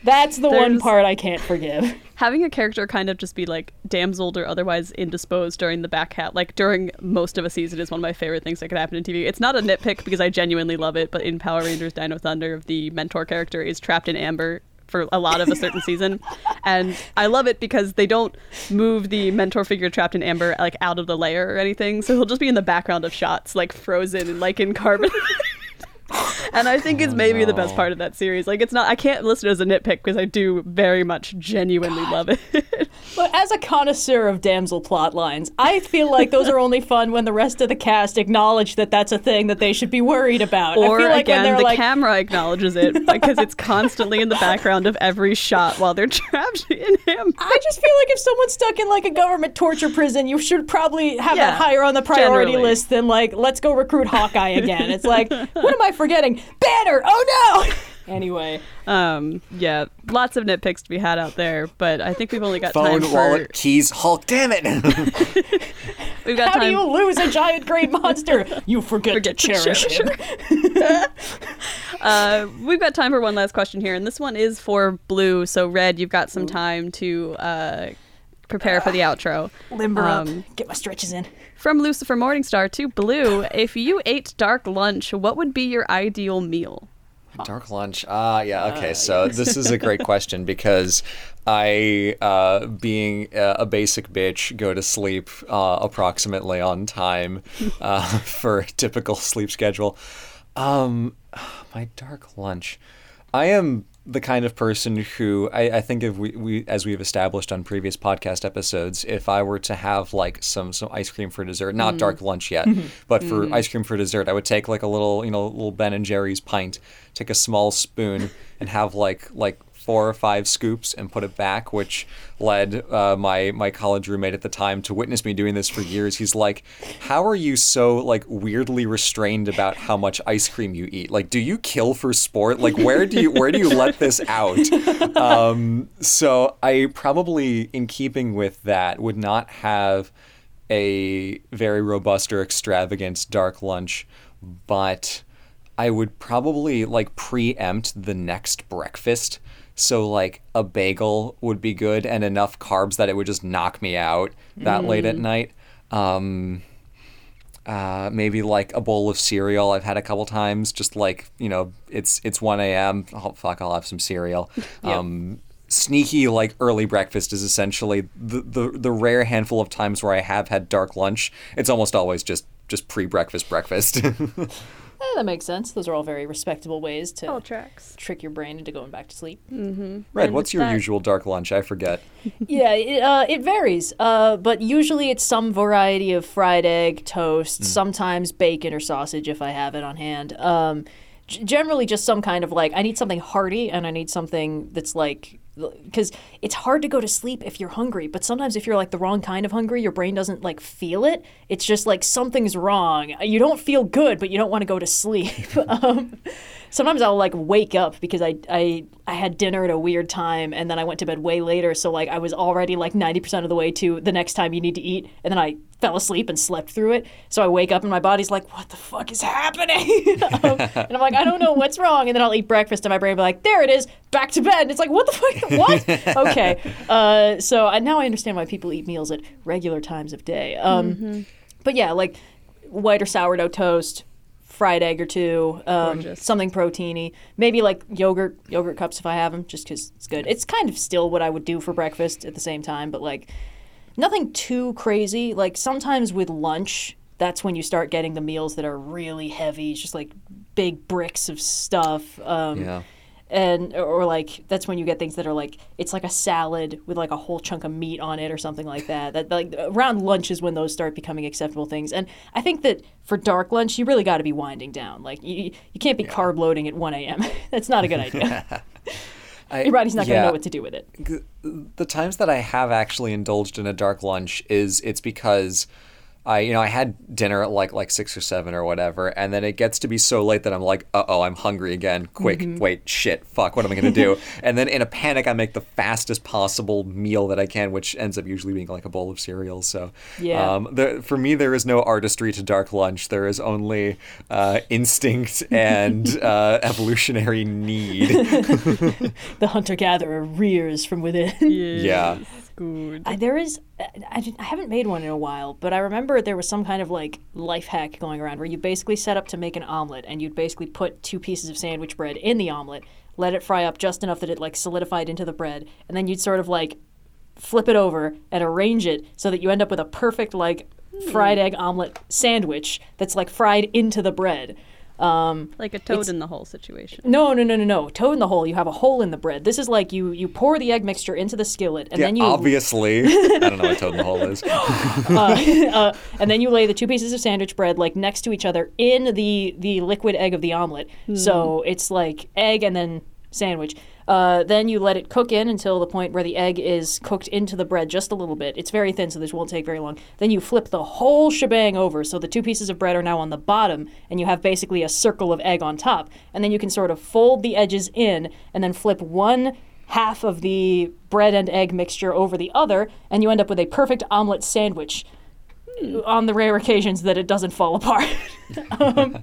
That's the one part I can't forgive. Having a character kind of just be like damseled or otherwise indisposed during the back hat, like during most of a season, is one of my favorite things that could happen in TV. It's not a nitpick because I genuinely love it, but in Power Rangers Dino Thunder, the mentor character is trapped in amber for a lot of a certain season. And I love it because they don't move the mentor figure trapped in amber like out of the layer or anything. So he'll just be in the background of shots, like frozen and like in carbon. and I think it's oh, maybe the best part of that series. Like it's not I can't list it as a nitpick because I do very much genuinely love it. But as a connoisseur of damsel plot lines, I feel like those are only fun when the rest of the cast acknowledge that that's a thing that they should be worried about. or I feel like again, the like, camera acknowledges it because it's constantly in the background of every shot while they're trapped in him. I just feel like if someone's stuck in like a government torture prison, you should probably have Yeah, that higher on the priority generally. list than like, let's go recruit Hawkeye again. It's like, what am I forgetting? Banner! Oh no! Anyway, Um, yeah, lots of nitpicks to be had out there, but I think we've only got Phone, time for wallet, keys, Hulk. Damn it! we've got how do you lose a giant great monster? You forget, Forget to to cherish cherish him. Uh, we've got time for one last question here, and this one is for Blue. So, Red, you've got some time to uh, prepare for the outro. Limber Um, up. Get my stretches in. From Lucifer Morningstar to Blue, if you ate dark lunch, what would be your ideal meal? Dark lunch. Ah, yeah. Okay, so this is a great question because I, uh, being uh, a basic bitch, go to sleep uh, approximately on time uh, for a typical sleep schedule. Um, my dark lunch. I am the kind of person who I, I think if we, we as we've established on previous podcast episodes, if I were to have like some some ice cream for dessert, not mm-hmm. dark lunch yet, mm-hmm. but for mm-hmm. ice cream for dessert, I would take like a little you know little Ben and Jerry's pint, take a small spoon, and have like like four or five scoops and put it back, which led uh, my my college roommate at the time to witness me doing this for years. He's like, "How are you so like weirdly restrained about how much ice cream you eat? Like, do you kill for sport? Like, where do you where do you let this out?" Um, so I probably, in keeping with that, would not have a very robust or extravagant dark lunch, but I would probably like preempt the next breakfast. So like a bagel would be good and enough carbs that it would just knock me out that late at night. Um, uh, maybe like a bowl of cereal. I've had a couple times. Just like you know, it's it's one a.m. Oh, fuck, I'll have some cereal. Um, sneaky like early breakfast is essentially the, the the rare handful of times where I have had dark lunch. It's almost always just just pre breakfast breakfast. Eh, that makes sense. Those are all very respectable ways to All tracks. trick your brain into going back to sleep. Red, And what's your that- usual dark lunch? I forget. yeah, it, uh, it varies. Uh, but usually it's some variety of fried egg, toast, sometimes bacon or sausage if I have it on hand. Um, g- generally, just some kind of like, I need something hearty and I need something that's like, because it's hard to go to sleep if you're hungry, but sometimes if you're like the wrong kind of hungry, your brain doesn't like feel it. It's just like something's wrong. You don't feel good, but you don't want to go to sleep. um, sometimes I'll like wake up because I, I I had dinner at a weird time and then I went to bed way later. So like I was already like ninety percent of the way to the next time you need to eat, and then I fell asleep and slept through it. So I wake up and my body's like, "What the fuck is happening?" um, and I'm like, "I don't know what's wrong." And then I'll eat breakfast and my brain will be like, "There it is, back to bed." And it's like, "What the fuck? What?" okay. Uh, so I, now I understand why people eat meals at regular times of day. Um, But yeah, like white or sourdough toast, fried egg or two, um, something proteiny. Maybe like yogurt, yogurt cups if I have them, just because it's good. It's kind of still what I would do for breakfast at the same time, but like nothing too crazy. Like sometimes with lunch, that's when you start getting the meals that are really heavy. It's just like big bricks of stuff. Um, Yeah. And or like that's when you get things that are like it's like a salad with like a whole chunk of meat on it or something like that that like around lunch is when those start becoming acceptable things. And i think that for dark lunch you really got to be winding down. Like you, you can't be carb loading at 1 a.m that's not a good idea. I, your body's not going to know what to do with it. The times that I have actually indulged in a dark lunch is it's because I you know I had dinner at like like six or seven or whatever, and then it gets to be so late that I'm like, uh oh, I'm hungry again. Quick, Mm-hmm. wait, shit, fuck, what am I gonna do? and then in a panic, I make the fastest possible meal that I can, which ends up usually being like a bowl of cereal. So Yeah. um, the, for me, there is no artistry to dark lunch. There is only uh, instinct and uh, evolutionary need. the hunter-gatherer rears from within Yeah. Good. I, there is I, I I haven't made one in a while but i remember there was some kind of like life hack going around where you basically set up to make an omelet and you'd basically put two pieces of sandwich bread in the omelet let it fry up just enough that it like solidified into the bread and then you'd sort of like flip it over and arrange it so that you end up with a perfect like hmm. fried egg omelet sandwich that's like fried into the bread um, Like a toad in the hole situation. no, no, no, no, no. Toad in the hole. You have a hole in the bread. This is like you you pour the egg mixture into the skillet, and Yeah, then you obviously. I don't know what toad in the hole is. uh, and then you lay the two pieces of sandwich bread like next to each other in the the liquid egg of the omelet. So it's like egg and then sandwich. Uh, then you let it cook in until the point where the egg is cooked into the bread just a little bit. It's very thin, so this won't take very long. Then you flip the whole shebang over, so the two pieces of bread are now on the bottom, and you have basically a circle of egg on top. And then you can sort of fold the edges in, and then flip one half of the bread and egg mixture over the other, and you end up with a perfect omelet sandwich on the rare occasions that it doesn't fall apart. um,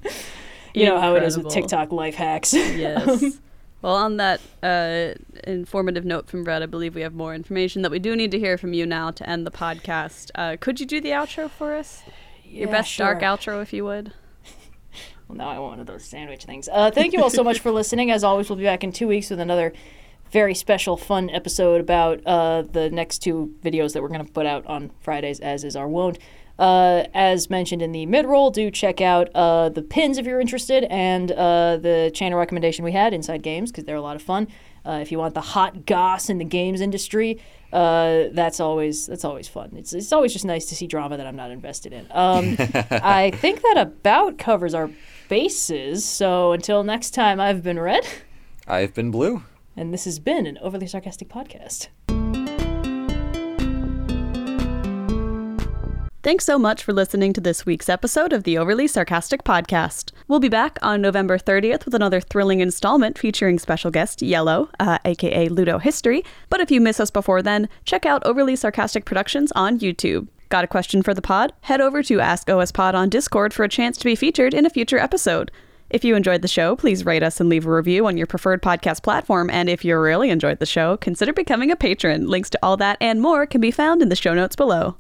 you know how it is with TikTok life hacks. Yes. well, on that uh, informative note from Brett, I believe we have more information that we do need to hear from you now to end the podcast. Uh, could you do the outro for us? Your Yeah, best dark outro, if you would. Well, now I want one of those sandwich things. Uh, thank you all so much for listening. As always, we'll be back in two weeks with another very special, fun episode about uh, the next two videos that we're going to put out on Fridays, as is our wont. Uh, as mentioned in the mid roll, do check out uh, the pins if you're interested, and uh, the channel recommendation we had, Inside Games, because they're a lot of fun. Uh, if you want the hot goss in the games industry, uh, that's always that's always fun. It's it's always just nice to see drama that I'm not invested in. Um, I think that about covers our bases. So until next time, I've been Red, I've been blue. And this has been an overly sarcastic podcast. Thanks so much for listening to this week's episode of the Overly Sarcastic Podcast. We'll be back on November 30th with another thrilling installment featuring special guest Yellow, uh, aka Ludo History. But if you miss us before then, check out Overly Sarcastic Productions on YouTube. Got a question for the pod? Head over to Ask OS Pod on Discord for a chance to be featured in a future episode. If you enjoyed the show, please rate us and leave a review on your preferred podcast platform. And if you really enjoyed the show, consider becoming a patron. Links to all that and more can be found in the show notes below.